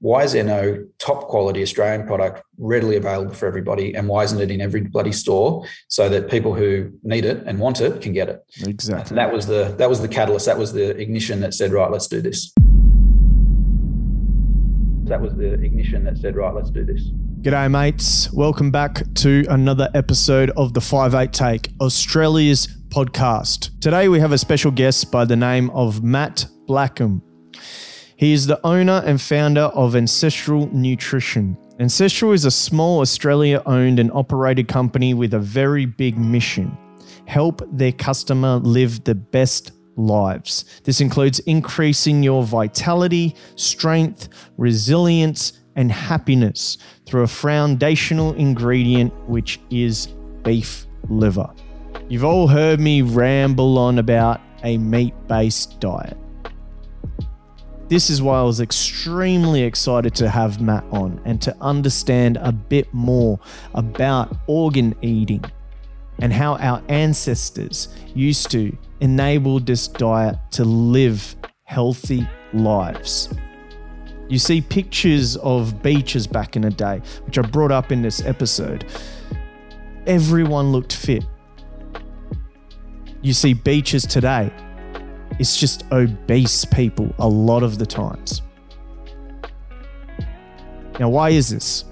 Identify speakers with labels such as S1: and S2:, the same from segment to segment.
S1: why is there no top quality Australian product readily available for everybody? And why isn't it in every bloody store so that people who need it and want it can get it?
S2: Exactly.
S1: And that was the that was the catalyst. That was the ignition that said, right, let's do this. That was the ignition that said, right, let's do this.
S2: G'day, mates. Welcome back to another episode of the 5-8 Take, Australia's podcast. Today we have a special guest by the name of Matt Blackham. He is the owner and founder of Ancestral Nutrition. Ancestral is a small Australia owned and operated company with a very big mission help their customer live the best lives. This includes increasing your vitality, strength, resilience, and happiness through a foundational ingredient, which is beef liver. You've all heard me ramble on about a meat based diet. This is why I was extremely excited to have Matt on and to understand a bit more about organ eating and how our ancestors used to enable this diet to live healthy lives. You see pictures of beaches back in the day, which I brought up in this episode. Everyone looked fit. You see beaches today, it's just obese people a lot of the times. Now, why is this?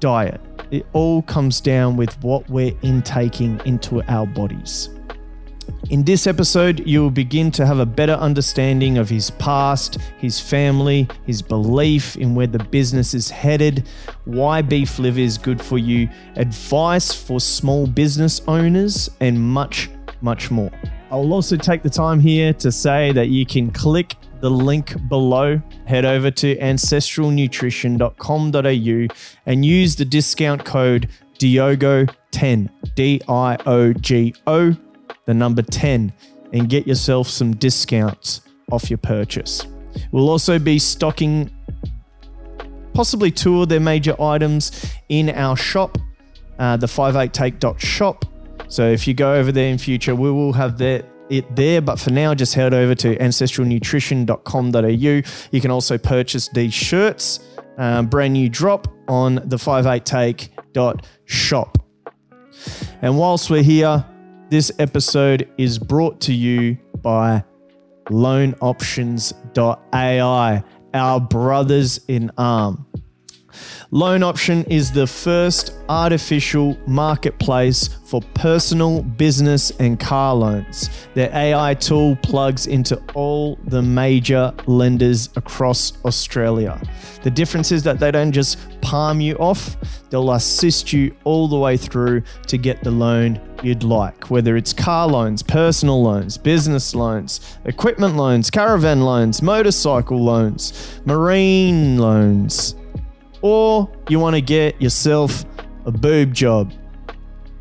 S2: Diet. It all comes down with what we're intaking into our bodies. In this episode, you will begin to have a better understanding of his past, his family, his belief in where the business is headed, why beef liver is good for you, advice for small business owners, and much, much more. I will also take the time here to say that you can click the link below, head over to ancestralnutrition.com.au and use the discount code DIOGO10, D I O G O, the number 10, and get yourself some discounts off your purchase. We'll also be stocking possibly two of their major items in our shop, uh, the 58take.shop. So if you go over there in future, we will have that it there. But for now, just head over to ancestralnutrition.com.au. You can also purchase these shirts, um, brand new drop on the 58take.shop. And whilst we're here, this episode is brought to you by loanoptions.ai, our brothers in arm. Loan Option is the first artificial marketplace for personal, business, and car loans. Their AI tool plugs into all the major lenders across Australia. The difference is that they don't just palm you off, they'll assist you all the way through to get the loan you'd like, whether it's car loans, personal loans, business loans, equipment loans, caravan loans, motorcycle loans, marine loans or you want to get yourself a boob job,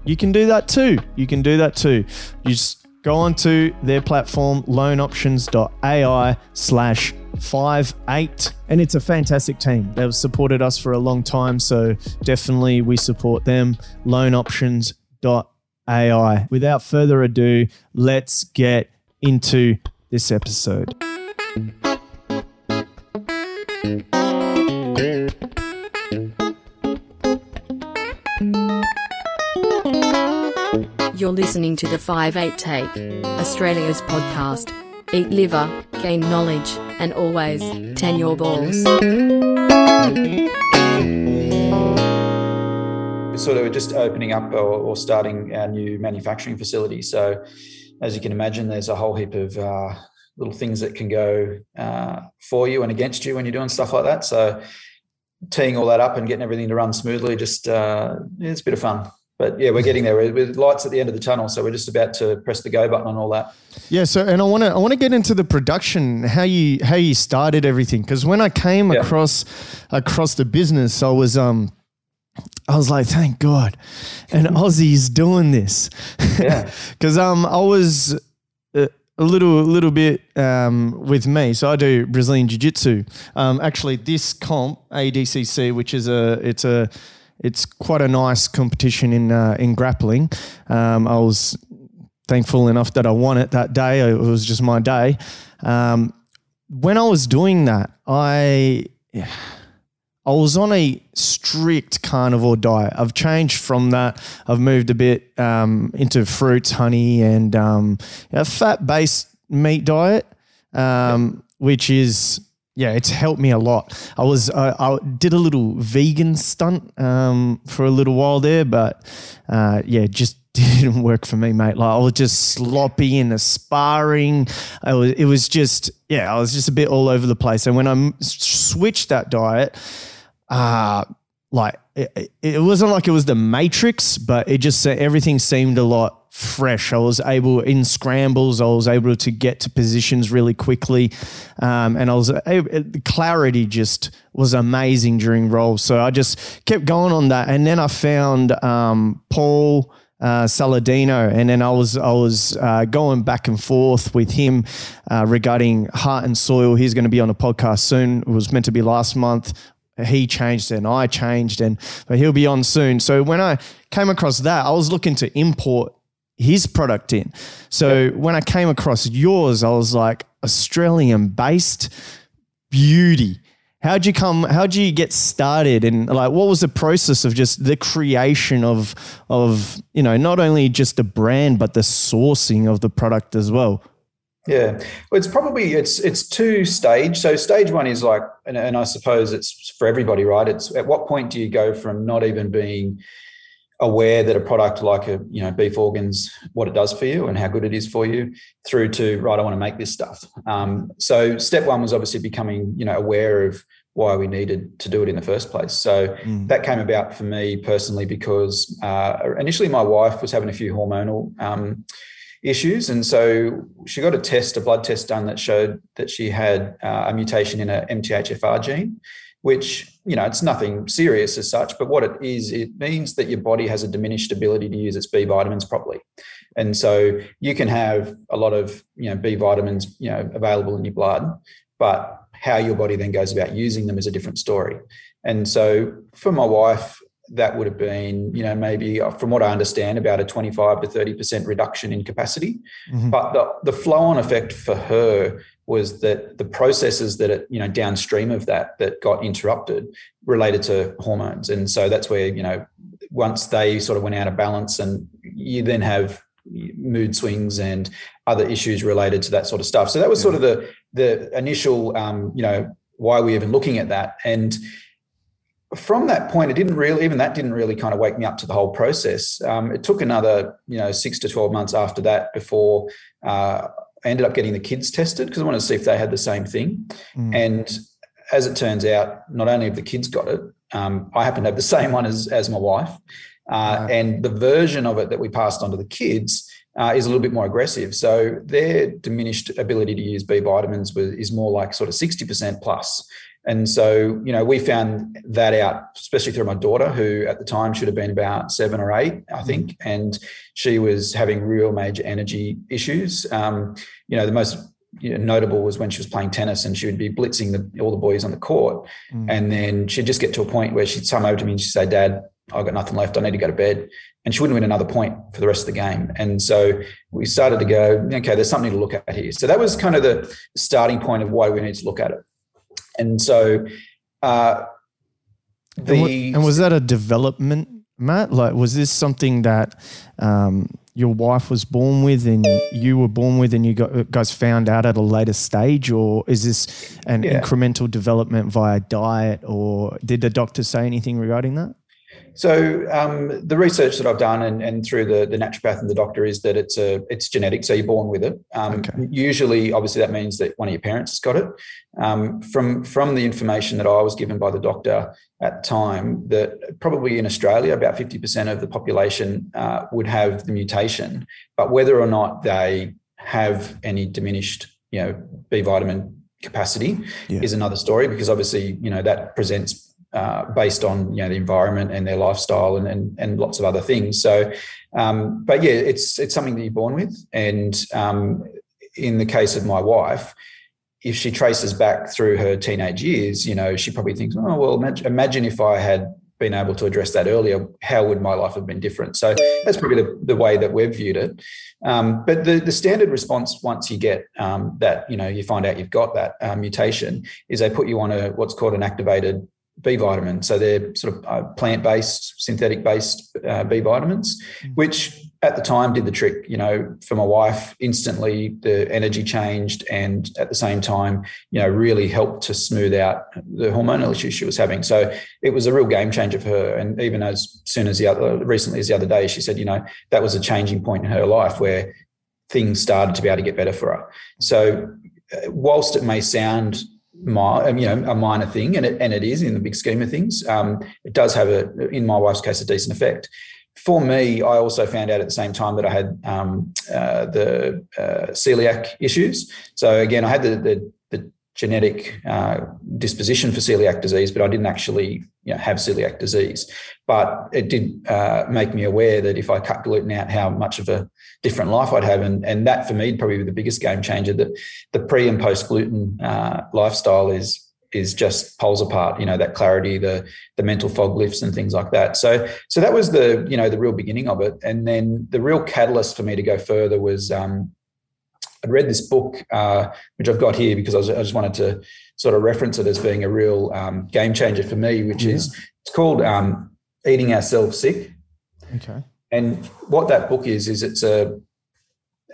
S2: you can do that too. You can do that too. You just go onto their platform, loanoptions.ai slash five eight, and it's a fantastic team. They've supported us for a long time, so definitely we support them. Loanoptions.ai. Without further ado, let's get into this episode.
S3: You're listening to the 5-8 Take, Australia's podcast. Eat liver, gain knowledge, and always, tan your balls.
S1: Sort of just opening up or, or starting our new manufacturing facility. So, as you can imagine, there's a whole heap of uh, little things that can go uh, for you and against you when you're doing stuff like that. So, teeing all that up and getting everything to run smoothly, just uh, it's a bit of fun but yeah, we're getting there with lights at the end of the tunnel. So we're just about to press the go button on all that.
S2: Yeah. So, and I want to I want to get into the production, how you how you started everything, because when I came yeah. across across the business, I was um. I was like, thank God, and Aussie's doing this. Yeah, because um, I was uh, a little little bit um, with me. So I do Brazilian Jiu Jitsu. Um, actually, this comp ADCC, which is a it's a it's quite a nice competition in uh, in grappling. Um, I was thankful enough that I won it that day. It was just my day. Um, when I was doing that, I I was on a strict carnivore diet. I've changed from that. I've moved a bit um, into fruits, honey, and um, a fat based meat diet, um, which is yeah, it's helped me a lot. I was uh, I did a little vegan stunt um, for a little while there, but uh, yeah, just didn't work for me, mate. Like I was just sloppy in the sparring. I was, it was just yeah, I was just a bit all over the place. And when I switched that diet uh, like it, it wasn't like it was the Matrix, but it just everything seemed a lot fresh. I was able in scrambles, I was able to get to positions really quickly, um, and I was the clarity just was amazing during rolls. So I just kept going on that, and then I found um, Paul. Uh, Saladino, and then I was I was uh, going back and forth with him uh, regarding Heart and Soil. He's going to be on a podcast soon. It was meant to be last month he changed and I changed and but he'll be on soon. So when I came across that, I was looking to import his product in. So when I came across yours, I was like Australian based beauty. How'd you come? How'd you get started? And like, what was the process of just the creation of of you know not only just the brand but the sourcing of the product as well?
S1: Yeah, well, it's probably it's it's two stage. So stage one is like, and, and, I suppose it's for everybody, right? It's at what point do you go from not even being aware that a product like a you know beef organs, what it does for you and how good it is for you, through to right, I want to make this stuff. Um, so step one was obviously becoming you know aware of why we needed to do it in the first place. So mm. that came about for me personally because uh, initially my wife was having a few hormonal. Um, issues. And so she got a test, a blood test done that showed that she had uh, a mutation in a MTHFR gene, which, you know, it's nothing serious as such, but what it is, it means that your body has a diminished ability to use its B vitamins properly. And so you can have a lot of, you know, B vitamins, you know, available in your blood, but how your body then goes about using them is a different story. And so for my wife, that would have been, you know, maybe uh, from what I understand, about a 25 to 30% reduction in capacity. Mm-hmm. But the, the flow on effect for her was that the processes that, it, you know, downstream of that, that got interrupted related to hormones. And so that's where, you know, once they sort of went out of balance and you then have mood swings and other issues related to that sort of stuff. So that was sort of the, the initial, um, you know, why we even looking at that. And, from that point, it didn't really, even that didn't really kind of wake me up to the whole process. Um, it took another, you know, six to 12 months after that before uh, I ended up getting the kids tested because I wanted to see if they had the same thing. Mm. And as it turns out, not only have the kids got it, um, I happen to have the same one as, as my wife. Uh, And the version of it that we passed on to the kids uh, is a little bit more aggressive. So their diminished ability to use B vitamins was, is more like sort of 60% plus. And so, you know, we found that out, especially through my daughter, who at the time should have been about seven or eight, I think. Mm-hmm. And she was having real major energy issues. Um, you know, the most you know, notable was when she was playing tennis and she would be blitzing the, all the boys on the court. Mm. And then she'd just get to a point where she'd come over to me and she'd say, Dad, I've got nothing left. I need to go to bed. And she wouldn't win another point for the rest of the game. And so we started to go, okay, there's something to look at here. So that was kind of the starting point of why we need to look at it. And so, uh,
S2: the and was that a development, Matt? Like, was this something that um, your wife was born with, and you were born with, and you guys found out at a later stage, or is this an yeah. incremental development via diet, or did the doctor say anything regarding that?
S1: So um, the research that I've done and, and through the, the naturopath and the doctor is that it's a it's genetic, so you're born with it. Um, okay. Usually, obviously, that means that one of your parents has got it. Um, from from the information that I was given by the doctor at the time, that probably in Australia, about fifty percent of the population uh, would have the mutation, but whether or not they have any diminished, you know, B vitamin capacity yeah. is another story because obviously, you know, that presents uh, based on you know the environment and their lifestyle and and, and lots of other things. So, um, but yeah, it's it's something that you're born with. And um, in the case of my wife, if she traces back through her teenage years, you know, she probably thinks, oh well, imagine, if I had been able to address that earlier, how would my life have been different? So that's probably the, the way that we've viewed it. Um, but the, the standard response once you get um, that, you know, you find out you've got that uh, mutation is they put you on a what's called an activated B vitamin. So they're sort of uh, plant based, synthetic based uh, B vitamins, mm. which at the time did the trick. You know, for my wife, instantly the energy changed, and at the same time, you know, really helped to smooth out the hormonal issues she was having. So it was a real game changer for her. And even as soon as the other, recently as the other day, she said, you know, that was a changing point in her life where things started to be able to get better for her. So uh, whilst it may sound my, you know, a minor thing, and it, and it is in the big scheme of things. Um, it does have a, in my wife's case, a decent effect. For me, I also found out at the same time that I had um, uh, the uh, celiac issues. So again, I had the, the, the genetic uh, disposition for celiac disease, but I didn't actually you know, have celiac disease. But it did uh, make me aware that if I cut gluten out, how much of a different life I'd have. And, and that for me, probably the biggest game changer that the pre and post gluten uh, lifestyle is is just poles apart you know that clarity the the mental fog lifts and things like that so so that was the you know the real beginning of it and then the real catalyst for me to go further was um I'd read this book, uh, which I've got here because I, was, I, just wanted to sort of reference it as being a real um, game changer for me, which yeah. is it's called um, "Eating Ourselves Sick."
S2: Okay.
S1: And what that book is is it's a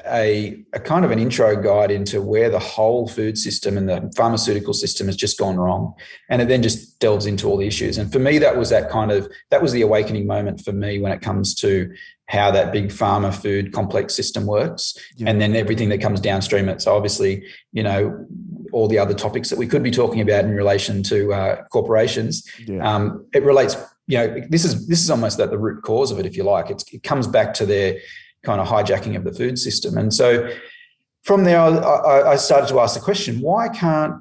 S1: a, a kind of an intro guide into where the whole food system and the pharmaceutical system has just gone wrong and it then just delves into all the issues and for me that was that kind of that was the awakening moment for me when it comes to how that big pharma food complex system works yeah. and then everything that comes downstream. It so obviously you know all the other topics that we could be talking about in relation to uh, corporations. Yeah. um, it relates you know this is this is almost at the root cause of it if you like. It's, it comes back to their kind of hijacking of the food system. And so from there I, I started to ask the question why can't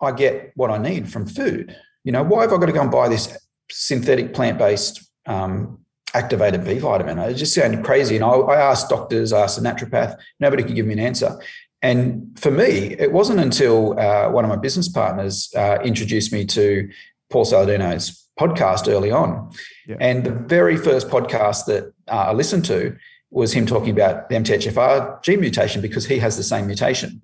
S1: i get what i need from food? You know why have i got to go and buy this synthetic plant-based um, activated b vitamin it just sounded crazy and I, I asked doctors i asked a naturopath nobody could give me an answer and for me, it wasn't until uh, one of my business partners uh, introduced me to Paul Saladino's podcast early on. Yeah. And the very first podcast that uh, I listened to was him talking about the MTHFR gene mutation because he has the same mutation.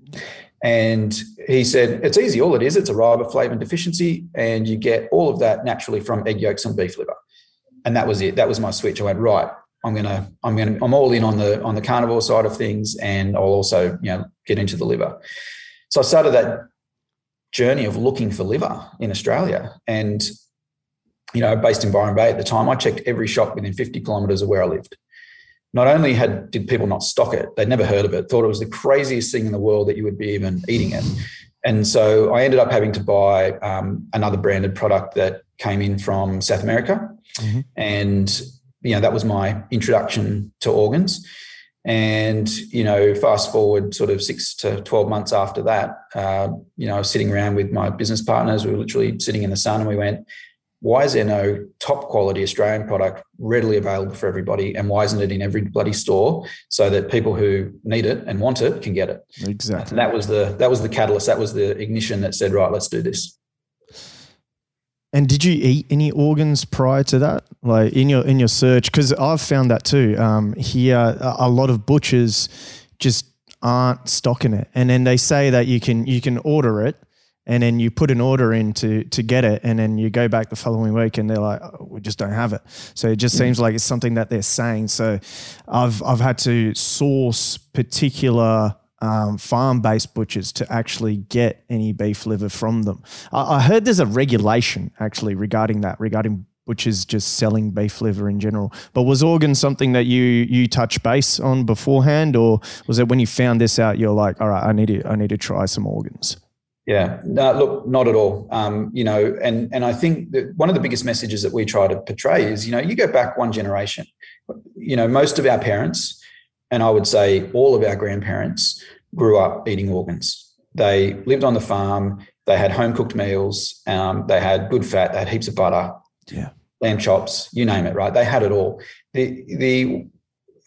S1: And he said, it's easy. All it is, it's a riboflavin deficiency, and you get all of that naturally from egg yolks and beef liver. And that was it. That was my switch. I went, right, I'm gonna, I'm gonna, I'm all in on the on the carnivore side of things, and I'll also, you know, get into the liver. So I started that journey of looking for liver in Australia. And you know, based in Byron Bay at the time, I checked every shop within 50 kilometres of where I lived. Not only had did people not stock it, they'd never heard of it, thought it was the craziest thing in the world that you would be even eating it. And so I ended up having to buy um, another branded product that came in from South America. Mm-hmm. And, you know, that was my introduction to organs. And, you know, fast forward sort of six to 12 months after that, uh, you know, I was sitting around with my business partners. We were literally sitting in the sun and we went, why is there no top quality Australian product readily available for everybody? And why isn't it in every bloody store so that people who need it and want it can get it?
S2: Exactly.
S1: And that was the that was the catalyst. That was the ignition that said, right, let's do this.
S2: And did you eat any organs prior to that, like in your in your search? Because I've found that too. Um, here, a lot of butchers just aren't stocking it, and then they say that you can you can order it, and then you put an order in to to get it and then you go back the following week and they're like oh, we just don't have it so it just mm. seems like it's something that they're saying so i've i've had to source particular um, farm-based butchers to actually get any beef liver from them. I, I heard there's a regulation actually regarding that, regarding butchers just selling beef liver in general. But was organ something that you you touch base on beforehand, or was it when you found this out you're like, all right, I need to I need to try some organs?
S1: Yeah, no, look, not at all. Um, you know, and and I think that one of the biggest messages that we try to portray is, you know, you go back one generation. You know, most of our parents, and I would say all of our grandparents, grew up eating organs. They lived on the farm. They had home cooked meals. Um, they had good fat. They had heaps of butter.
S2: Yeah,
S1: lamb chops. You name it. Right? They had it all. The the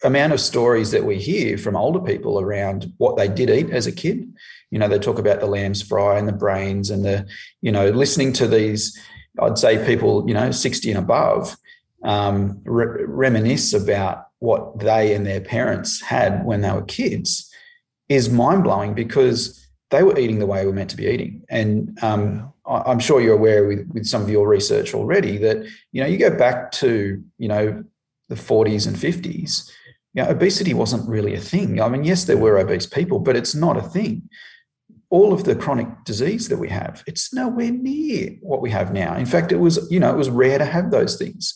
S1: amount of stories that we hear from older people around what they did eat as a kid you know they talk about the lamb's fry and the brains and the you know listening to these I'd say people, you know, 60 and above, um, re- reminisce about what they and their parents had when they were kids is mind blowing because they were eating the way we are meant to be eating. And um, I'm sure you're aware with, with some of your research already that, you know, you go back to, you know, the 40s and 50s, you know, obesity wasn't really a thing. I mean, yes, there were obese people, but it's not a thing. All of the chronic disease that we have, it's nowhere near what we have now. In fact, it was, you know, it was rare to have those things.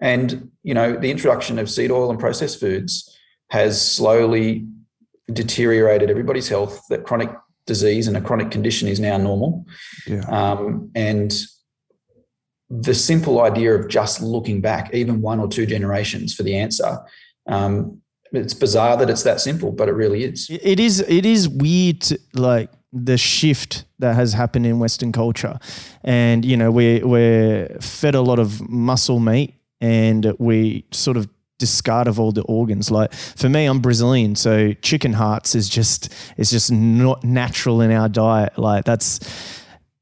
S1: And, you know, the introduction of seed oil and processed foods has slowly deteriorated everybody's health, that chronic disease and a chronic condition is now normal.
S2: Yeah.
S1: Um, and the simple idea of just looking back, even one or two generations for the answer, um, it's bizarre that it's that simple, but it really is.
S2: It is. It is weird, like the shift that has happened in Western culture, and you know we're we're fed a lot of muscle meat, and we sort of discard of all the organs. Like for me, I'm Brazilian, so chicken hearts is just it's just not natural in our diet. Like that's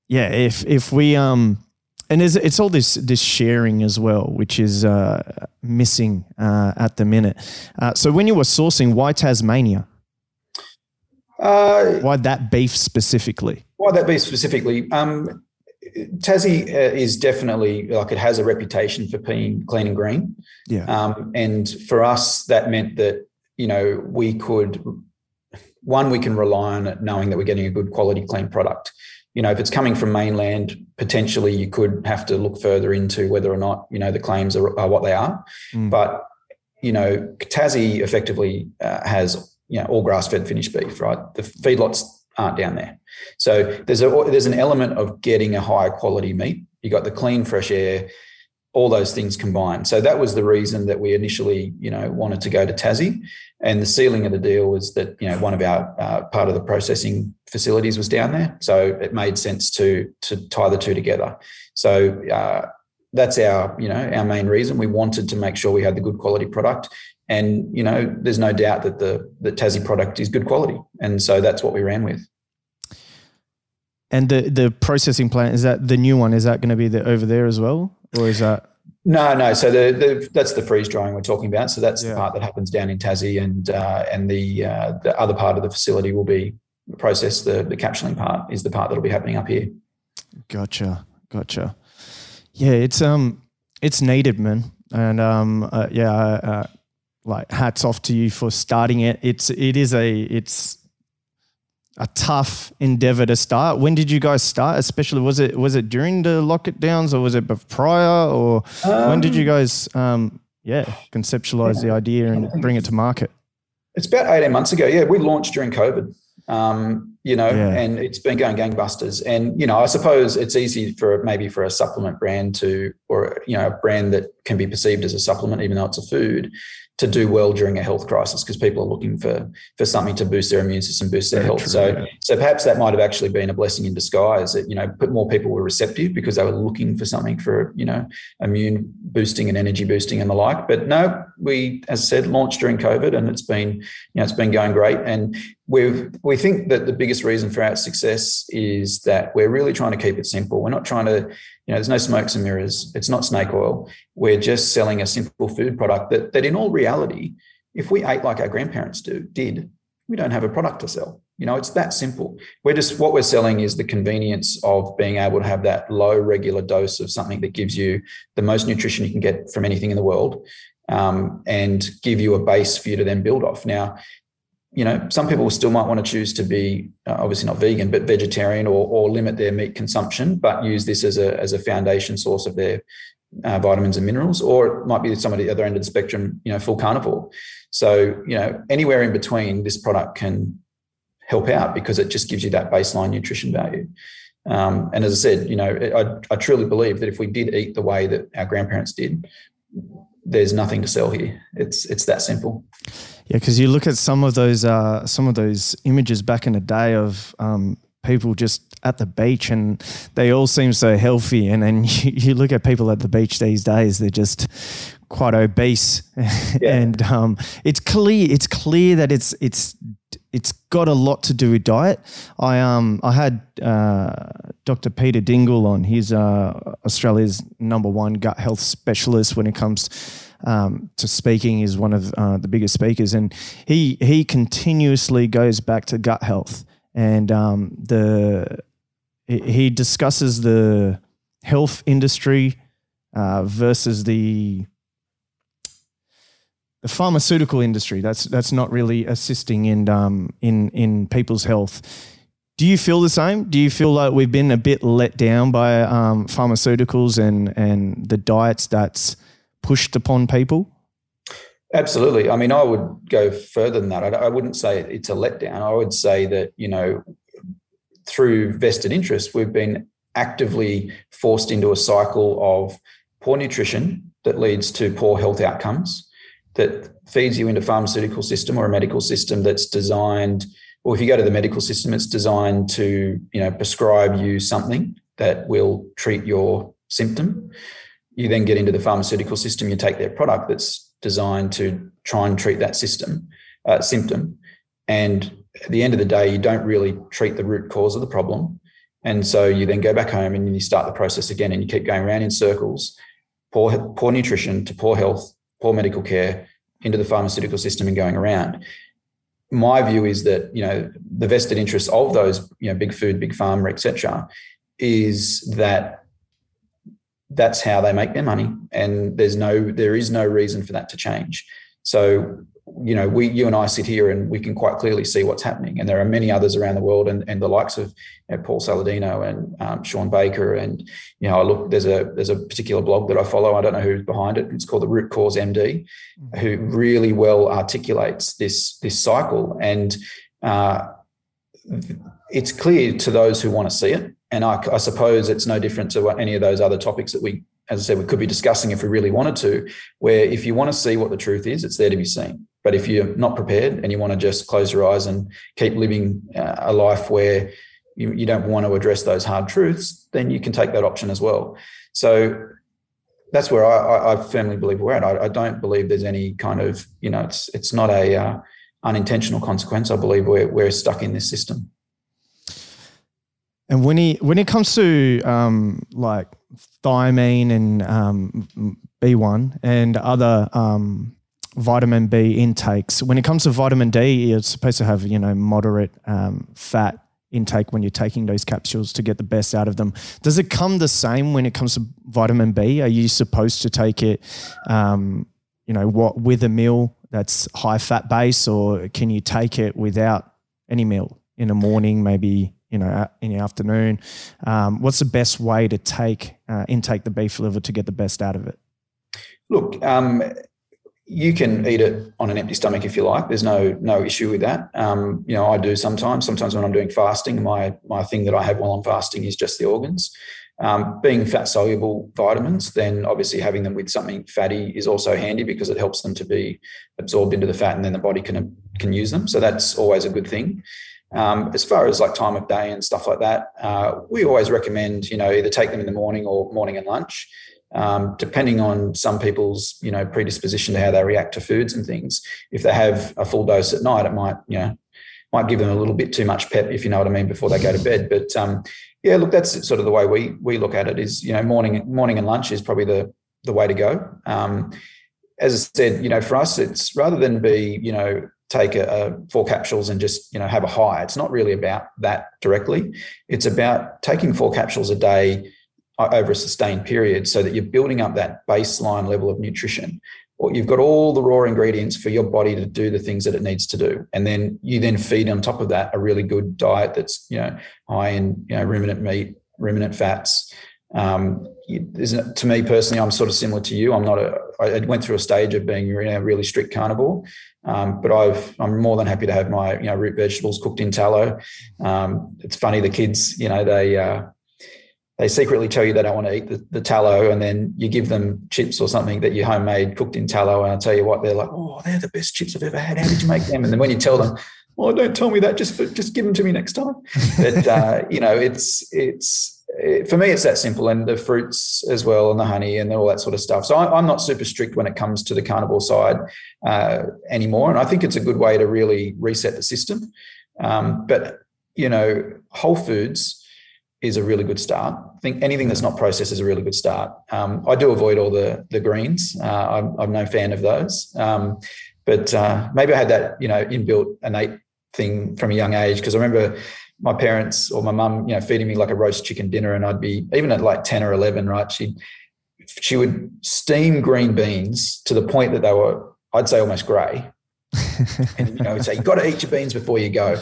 S2: yeah. If if we um and it's all this this sharing as well, which is uh, missing uh, at the minute. Uh, so when you were sourcing, why Tasmania?
S1: Uh,
S2: why that beef specifically?
S1: Why that beef specifically? Um, Tassie uh, is definitely like it has a reputation for being clean and green.
S2: Yeah.
S1: Um, and for us, that meant that you know we could one we can rely on it knowing that we're getting a good quality clean product. You know, if it's coming from mainland, potentially you could have to look further into whether or not you know the claims are, are what they are. Mm. But you know, Tassie effectively uh, has you know all grass fed finished beef, right? The feedlots aren't down there. So there's a there's an element of getting a higher quality meat. You got the clean, fresh air, all those things combined. So that was the reason that we initially, you know, wanted to go to Tassie. And the sealing of the deal was that you know one of our uh, part of the processing facilities was down there, so it made sense to to tie the two together. So uh, that's our you know our main reason. We wanted to make sure we had the good quality product, and you know there's no doubt that the the Tassie product is good quality, and so that's what we ran with.
S2: And the the processing plant is that the new one? Is that going to be the, over there as well, or is that?
S1: No, no. So the, the that's the freeze drying we're talking about. So that's yeah. the part that happens down in Tassie, and uh, and the uh, the other part of the facility will be process. The the capsuling part is the part that'll be happening up here.
S2: Gotcha, gotcha. Yeah, it's um, it's needed, man, and um, uh, yeah, uh, like hats off to you for starting it. It's it is a it's a tough endeavor to start. When did you guys start? Especially was it was it during the lockdowns or was it prior or um, when did you um, guys um, yeah conceptualize yeah. the idea and bring it to market?
S1: It's about eighteen months ago. Yeah, we launched during COVID. Um, you know, yeah. and it's been going gangbusters. And you know, I suppose it's easy for maybe for a supplement brand to, or you know, a brand that can be perceived as a supplement, even though it's a food, to do well during a health crisis because people are looking for for something to boost their immune system, boost their Very health. True, so yeah. so perhaps that might have actually been a blessing in disguise that you know put more people were receptive because they were looking for something for you know immune boosting and energy boosting and the like. But no, we as I said launched during COVID and it's been you know it's been going great and we've we think that the biggest reason for our success is that we're really trying to keep it simple. We're not trying to you know, there's no smokes and mirrors. It's not snake oil. We're just selling a simple food product that, that in all reality, if we ate like our grandparents do, did, we don't have a product to sell. You know, it's that simple. We're just what we're selling is the convenience of being able to have that low regular dose of something that gives you the most nutrition you can get from anything in the world, um, and give you a base for you to then build off. Now, you know, some people still might want to choose to be uh, obviously not vegan, but vegetarian or, or limit their meat consumption, but use this as a, as a foundation source of their uh, vitamins and minerals, or it might be some at the other end of the spectrum, you know, full carnivore. So, you know, anywhere in between, this product can help out because it just gives you that baseline nutrition value. Um, and as I said, you know, I, I truly believe that if we did eat the way that our grandparents did, there's nothing to sell here. It's it's that simple.
S2: Yeah, because you look at some of those uh, some of those images back in the day of um, people just at the beach and they all seem so healthy, and then you, you look at people at the beach these days, they're just quite obese, yeah. and um, it's clear it's clear that it's it's it's got a lot to do with diet. I um I had uh, Dr. Peter Dingle on. He's uh, Australia's number one gut health specialist when it comes um, to speaking. He's one of uh, the biggest speakers, and he he continuously goes back to gut health and um, the he discusses the health industry uh, versus the the pharmaceutical industry. That's that's not really assisting in um, in in people's health. Do you feel the same? Do you feel like we've been a bit let down by um, pharmaceuticals and and the diets that's pushed upon people?
S1: Absolutely. I mean, I would go further than that. I, I wouldn't say it's a letdown. I would say that you know, through vested interest, we've been actively forced into a cycle of poor nutrition that leads to poor health outcomes that feeds you into a pharmaceutical system or a medical system that's designed or if you go to the medical system it's designed to you know prescribe you something that will treat your symptom you then get into the pharmaceutical system you take their product that's designed to try and treat that system uh, symptom and at the end of the day you don't really treat the root cause of the problem and so you then go back home and you start the process again and you keep going around in circles poor poor nutrition to poor health poor medical care into the pharmaceutical system and going around. My view is that you know the vested interests of those you know big food, big pharma, etc., is that that's how they make their money, and there's no there is no reason for that to change. So you know, we, you and I sit here and we can quite clearly see what's happening. And there are many others around the world, and, and the likes of you know, Paul Saladino and um, Shawn Baker. And you know, I look there's a there's a particular blog that I follow. I don't know who's behind it. It's called the Root Cause MD, mm-hmm. who really well articulates this this cycle. And uh, it's clear to those who want to see it. And I, I suppose it's no different to any of those other topics that we as I said, we could be discussing if we really wanted to, where if you want to see what the truth is, it's there to be seen. But if you're not prepared and you want to just close your eyes and keep living uh, a life where you, you don't want to address those hard truths, then you can take that option as well. So that's where I, I firmly believe we're at. I, I, don't believe there's any kind of, you know, it's it's not a uh, unintentional consequence. I believe we're we're stuck in this system.
S2: And when he when it comes to um, like thiamine and um, B one and other um, vitamin B intakes. When it comes to vitamin D, you're supposed to have you know moderate um, fat intake when you're taking those capsules to get the best out of them. Does it come the same when it comes to vitamin B? Are you supposed to take it, um, you know, what with a meal that's high fat base, or can you take it without any meal in the morning, maybe? You know, in the afternoon. Um, what's the best way to take uh, intake the beef liver to get the best out of it?
S1: Look, um, you can eat it on an empty stomach if you like. There's no no issue with that. Um, you know, I do sometimes. Sometimes when I'm doing fasting, my my thing that I have while I'm fasting is just the organs. Um, being fat soluble vitamins, then obviously having them with something fatty is also handy because it helps them to be absorbed into the fat, and then the body can can use them. So that's always a good thing. Um, as far as like time of day and stuff like that, uh, we always recommend you know either take them in the morning or morning and lunch um, depending on some people's you know predisposition to how they react to foods and things. If they have a full dose at night, it might you know might give them a little bit too much pep, if you know what I mean, before they go to bed. But um, yeah, look, that's sort of the way we we look at it. Is you know morning morning and lunch is probably the the way to go. Um, as I said, you know, for us, it's rather than be you know take a, a, four capsules and just you know have a high. It's not really about that directly. It's about taking four capsules a day uh, over a sustained period so that you're building up that baseline level of nutrition you've got all the raw ingredients for your body to do the things that it needs to do and then you then feed on top of that a really good diet that's you know high in you know ruminant meat ruminant fats um, to me personally i'm sort of similar to you. I'm not a i went through a stage of being a really strict carnivore. Um, but I've, I'm more than happy to have my, you know, root vegetables cooked in tallow. Um, it's funny, the kids, you know, they, uh, they secretly tell you they don't want to eat the, the, tallow and then you give them chips or something that you homemade cooked in tallow and i tell you what they're like oh they're the best chips i've ever had. How did you make them? And then when you tell them well don't tell me that. Just just give them to me next time. But uh, you know it's it's for me, it's that simple, and the fruits as well, and the honey, and all that sort of stuff. So I, am not super strict when it comes to the carnivore side uh, anymore, and I think it's a good way to really reset the system. Um, but you know, whole foods is a really good start. I think anything that's not processed is a really good start. Um, I do avoid all the the greens. Uh, I'm, I'm, no fan of those. Um, but uh, maybe I had that, you know, inbuilt innate thing from a young age because I remember my parents or my mum, you know, feeding me like a roast chicken dinner, and I'd be even at like ten or eleven, right? She she would steam green beans to the point that they were, I'd say, almost grey. and you know, would say, "You got to eat your beans before you go."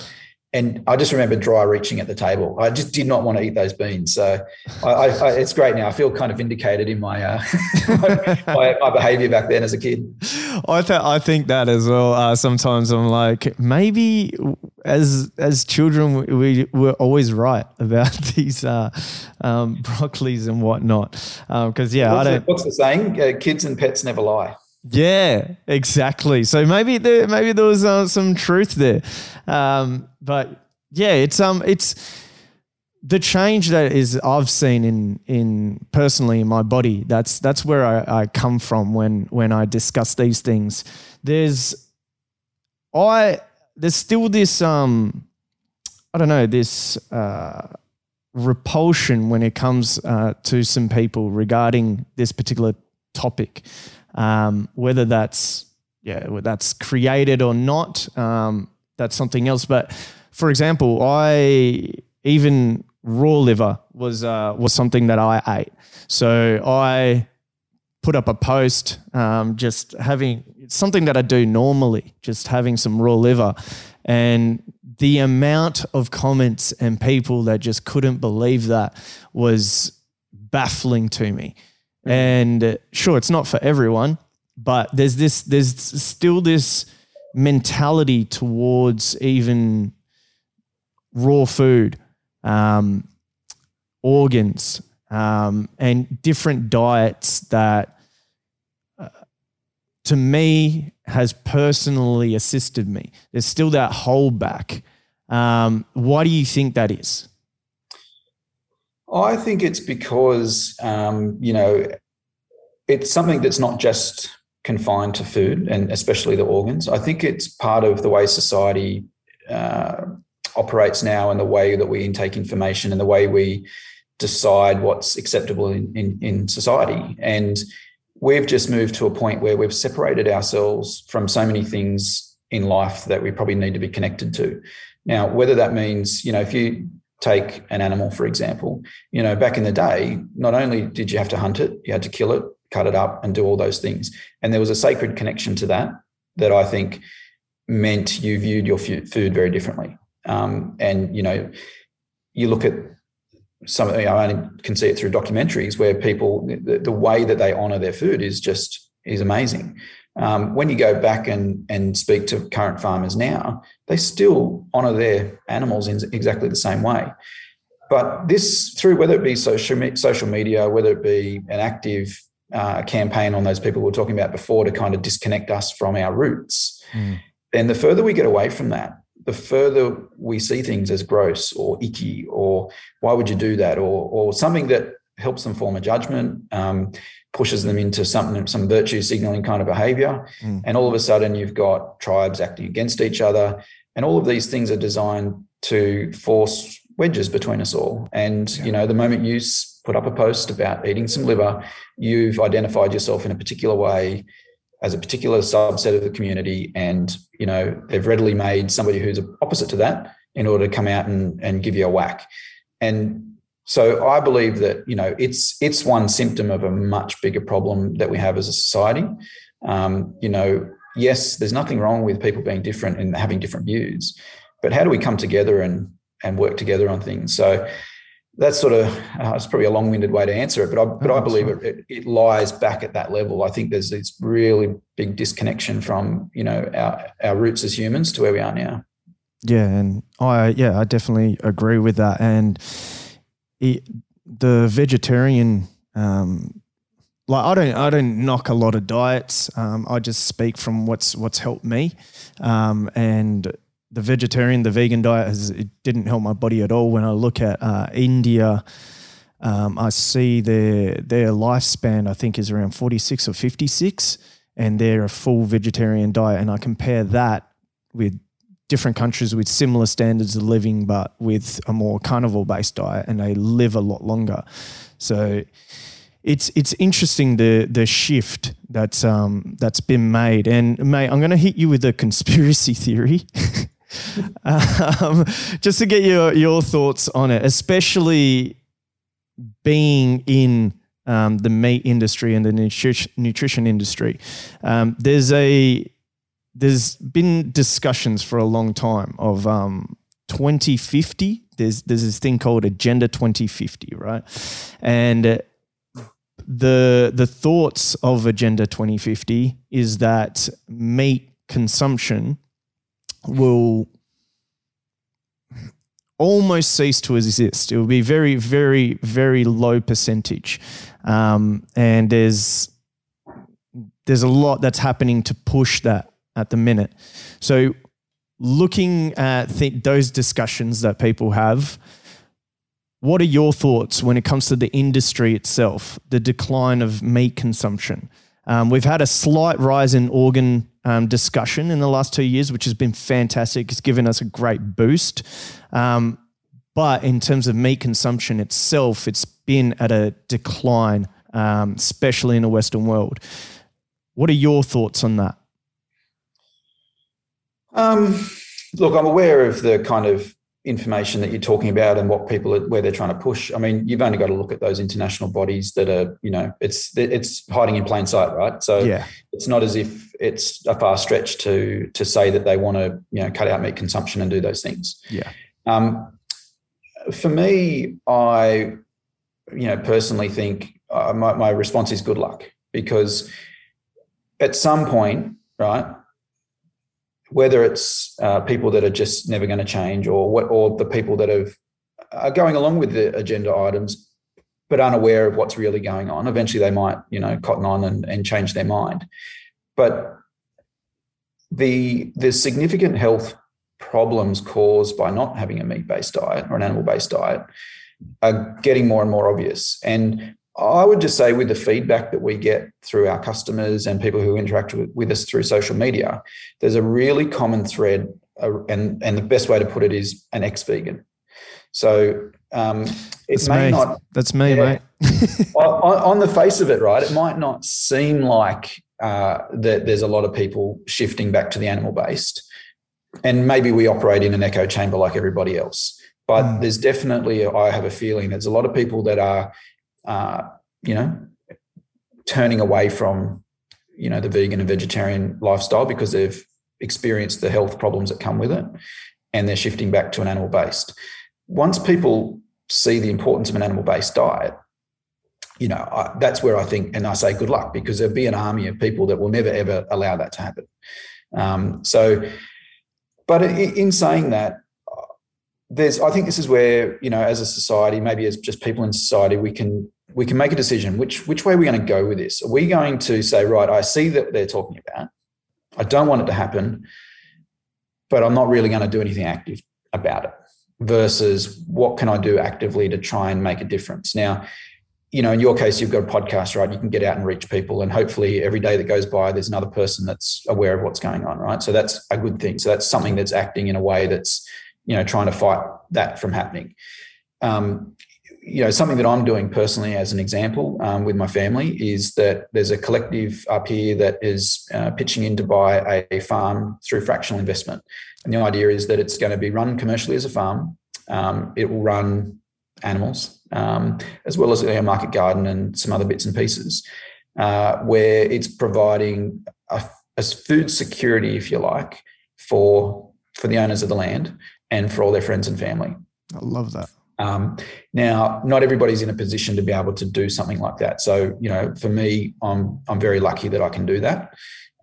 S1: And I just remember dry reaching at the table. I just did not want to eat those beans. So I, I, it's great now. I feel kind of vindicated in my uh, my, my, my, behavior back then as a kid.
S2: I th- I think that as well. Uh, sometimes I'm like, maybe as as children we, were always right about these uh, um, broccolis and whatnot. Because um, yeah,
S1: what's
S2: I don't.
S1: The, what's the saying? Uh, kids and pets never lie.
S2: Yeah, exactly. So maybe there maybe there was uh, some truth there, um, but yeah, it's um it's the change that is I've seen in in personally in my body. That's that's where I, I come from when when I discuss these things. There's I there's still this um I don't know this uh, repulsion when it comes uh, to some people regarding this particular topic um, whether that's yeah that's created or not, um, that's something else. But for example, I even raw liver was uh, was something that I ate. So I put up a post, um, just having something that I do normally, just having some raw liver, and the amount of comments and people that just couldn't believe that was baffling to me. Mm. And sure, it's not for everyone, but there's this, there's still this mentality towards even raw food, um, organs, um, and different diets that, uh, to me, has personally assisted me. There's still that holdback. Um, why do you think that is?
S1: I think it's because, um, you know, it's something that's not just confined to food and especially the organs. I think it's part of the way society uh, operates now and the way that we intake information and the way we decide what's acceptable in, in, in society. And we've just moved to a point where we've separated ourselves from so many things in life that we probably need to be connected to. Now, whether that means, you know, if you take an animal, for example, you know, back in the day, not only did you have to hunt it, you had to kill it, cut it up, and do all those things. And there was a sacred connection to that that I think meant you viewed your food very differently. Um, and, you know, you look at some, you know, I only can see it through documentaries where people, the, the way that they honor their food is just, is amazing. Um, when you go back and, and speak to current farmers now, they still honour their animals in exactly the same way. But this, through whether it be social social media, whether it be an active uh, campaign on those people we were talking about before to kind of disconnect us from our roots, mm. then the further we get away from that, the further we see things as gross or icky or why would you do that or or something that helps them form a judgment. Um, pushes them into something, some virtue signaling kind of behavior. Mm. And all of a sudden, you've got tribes acting against each other. And all of these things are designed to force wedges between us all. And, yeah. you know, the moment you put up a post about eating some liver, you've identified yourself in a particular way as a particular subset of the community. And, you know, they've readily made somebody who's opposite to that in order to come out and, and give you a whack. And so I believe that you know it's it's one symptom of a much bigger problem that we have as a society. Um, you know, yes, there's nothing wrong with people being different and having different views, but how do we come together and and work together on things? So that's sort of uh, it's probably a long-winded way to answer it, but I but I believe it, it, it lies back at that level. I think there's this really big disconnection from you know our our roots as humans to where we are now.
S2: Yeah, and I yeah I definitely agree with that and it, the vegetarian um, like I don't I don't knock a lot of diets. Um, I just speak from what's what's helped me, um, and the vegetarian, the vegan diet has it didn't help my body at all. When I look at uh, India, Um, I see their their lifespan, I think, is around 46 or 56, and they're a full vegetarian diet. And I compare that with different countries with similar standards of living, but with a more carnivore based diet, and they live a lot longer. So it's it's interesting the the shift that's um that's been made. And mate, I'm going to hit you with a conspiracy theory. um, just to get your your thoughts on it, especially being in um, the meat industry and the nutrition nutrition industry. Um, there's a there's been discussions for a long time of um, 2050. There's there's this thing called Agenda 2050, right? And uh, the the thoughts of Agenda 2050 is that meat consumption will almost cease to exist. It will be very, very, very low percentage, um, and there's there's a lot that's happening to push that at the minute. So, looking at th- those discussions that people have, what are your thoughts when it comes to the industry itself, the decline of meat consumption? Um, we've had a slight rise in organ um, discussion in the last two years, which has been fantastic. It's given us a great boost. Um, but in terms of meat consumption itself, it's been at a decline, um, especially in the Western world. What are your thoughts on that?
S1: Um, look, I'm aware of the kind of information that you're talking about and what people are, where they're trying to push. I mean, you've only got to look at those international bodies that are, you know, it's it's hiding in plain sight, right? So yeah. it's not as if it's a far stretch to to say that they want to, you know, cut out meat consumption and do those things.
S2: Yeah.
S1: Um, for me, I, you know, personally think uh, my, my response is good luck because at some point, right, whether it's uh, people that are just never going to change or what or the people that have are going along with the agenda items but unaware of what's really going on. Eventually they might you know cotton on and, and change their mind. But the the significant health problems caused by not having a meat-based diet or an animal-based diet are getting more and more obvious. And I would just say, with the feedback that we get through our customers and people who interact with, with us through social media, there's a really common thread, uh, and and the best way to put it is an ex-vegan. So um, it
S2: That's
S1: may
S2: me.
S1: not.
S2: That's me, yeah, mate.
S1: on, on, the face of it, right? It might not seem like uh, that there's a lot of people shifting back to the animal-based, and maybe we operate in an echo chamber like everybody else. But mm. there's definitely, I have a feeling, there's a lot of people that are uh, you know, turning away from, you know, the vegan and vegetarian lifestyle because they've experienced the health problems that come with it and they're shifting back to an animal based. Once people see the importance of an animal based diet, you know, I, that's where I think, and I say good luck because there'll be an army of people that will never ever allow that to happen. Um, so, but in saying that, there's i think this is where you know as a society maybe as just people in society we can we can make a decision. Which which way are we going to go with this? Are we going to say right i see that they're talking about i don't want it to happen but i'm not really going to do anything active about it versus what can i do actively to try and make a difference? Now you know in your case you've got a podcast right? You can get out and reach people and hopefully every day that goes by there's another person that's aware of what's going on right? So that's a good thing. So that's something that's acting in a way that's you know, trying to fight that from happening. Um, you know, something that I'm doing personally, as an example, um, with my family, is that there's a collective up here that is uh, pitching in to buy a farm through fractional investment. And the idea is that it's going to be run commercially as a farm. Um, it will run animals, um, as well as a market garden and some other bits and pieces, uh, where it's providing a, a food security, if you like, for for the owners of the land and for all their friends and family.
S2: I love that.
S1: Um, now, not everybody's in a position to be able to do something like that. So, you know, for me, I'm I'm very lucky that I can do that.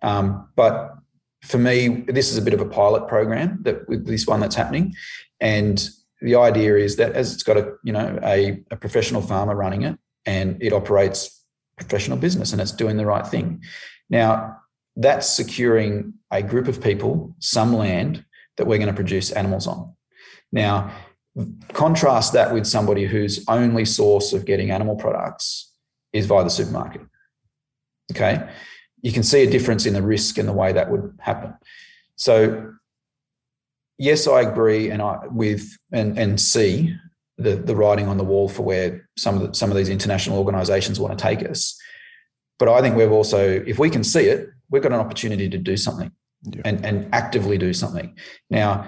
S1: Um, but for me, this is a bit of a pilot program that with this one that's happening, and the idea is that as it's got a you know a, a professional farmer running it, and it operates professional business, and it's doing the right thing. Now, that's securing a group of people some land that we're going to produce animals on. Now, contrast that with somebody whose only source of getting animal products is via the supermarket. Okay. You can see a difference in the risk and the way that would happen. So yes, I agree and I with and and see the the writing on the wall for where some of the, some of these international organizations want to take us. But I think we've also, if we can see it, we've got an opportunity to do something yeah. and, and actively do something. Now,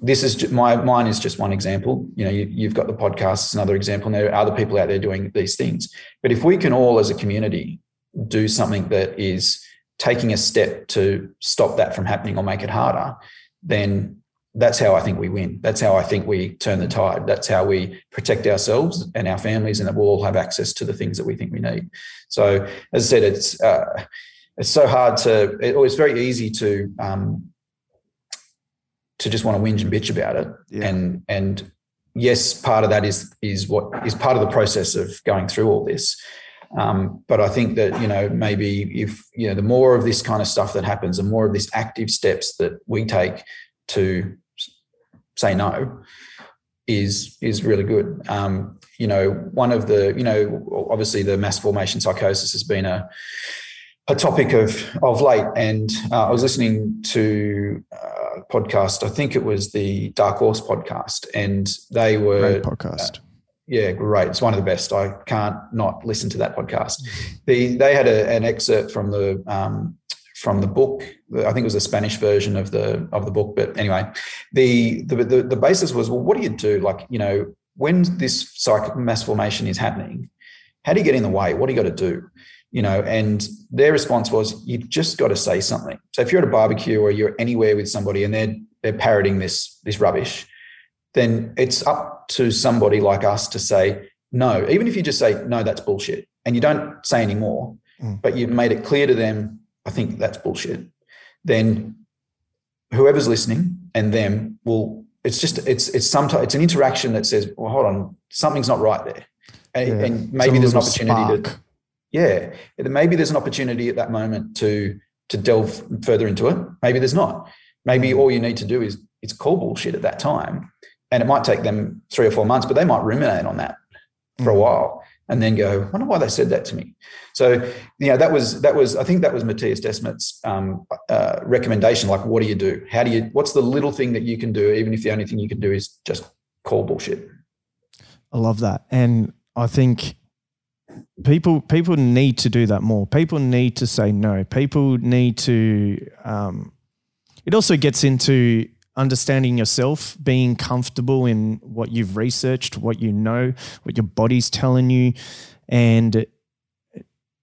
S1: this is my mine is just one example. You know, you, have got the podcast as another example. And there are other people out there doing these things. But if we can all, as a community, do something that is taking a step to stop that from happening or make it harder, then that's how I think we win. That's how I think we turn the tide. That's how we protect ourselves and our families, and that we'll all have access to the things that we think we need. So, as I said, it's uh, it's so hard to, it, or it's very easy to um, to just want to whinge and bitch about it. Yeah. And and yes, part of that is is what is part of the process of going through all this. Um, but I think that you know maybe if you know the more of this kind of stuff that happens, the more of these active steps that we take to say no is is really good. Um, you know, one of the you know obviously the mass formation psychosis has been a a topic of of late, and uh, I was listening to a podcast. I think it was the Dark Horse podcast, and they were
S2: great podcast. Uh,
S1: yeah, great. It's one of the best. I can't not listen to that podcast. The, they had a, an excerpt from the um, from the book. I think it was a Spanish version of the of the book. But anyway, the the the, the basis was well, what do you do? Like you know, when this psych mass formation is happening, how do you get in the way? What do you got to do? You know, and their response was, you've just got to say something. So if you're at a barbecue or you're anywhere with somebody and they're they're parroting this this rubbish, then it's up to somebody like us to say no. Even if you just say no, that's bullshit, and you don't say any more, mm. but you've made it clear to them I think that's bullshit, then whoever's listening and them will it's just it's it's sometimes it's an interaction that says, well, hold on, something's not right there. And, yeah. and maybe there's an opportunity spark. to yeah, maybe there's an opportunity at that moment to to delve further into it. Maybe there's not. Maybe all you need to do is it's call bullshit at that time. And it might take them three or four months, but they might ruminate on that for mm. a while and then go, I wonder why they said that to me. So, you know, that was that was I think that was Matthias Desmet's um, uh, recommendation. Like, what do you do? How do you? What's the little thing that you can do, even if the only thing you can do is just call bullshit?
S2: I love that, and I think people people need to do that more. People need to say no. People need to. Um, it also gets into understanding yourself, being comfortable in what you've researched, what you know, what your body's telling you, and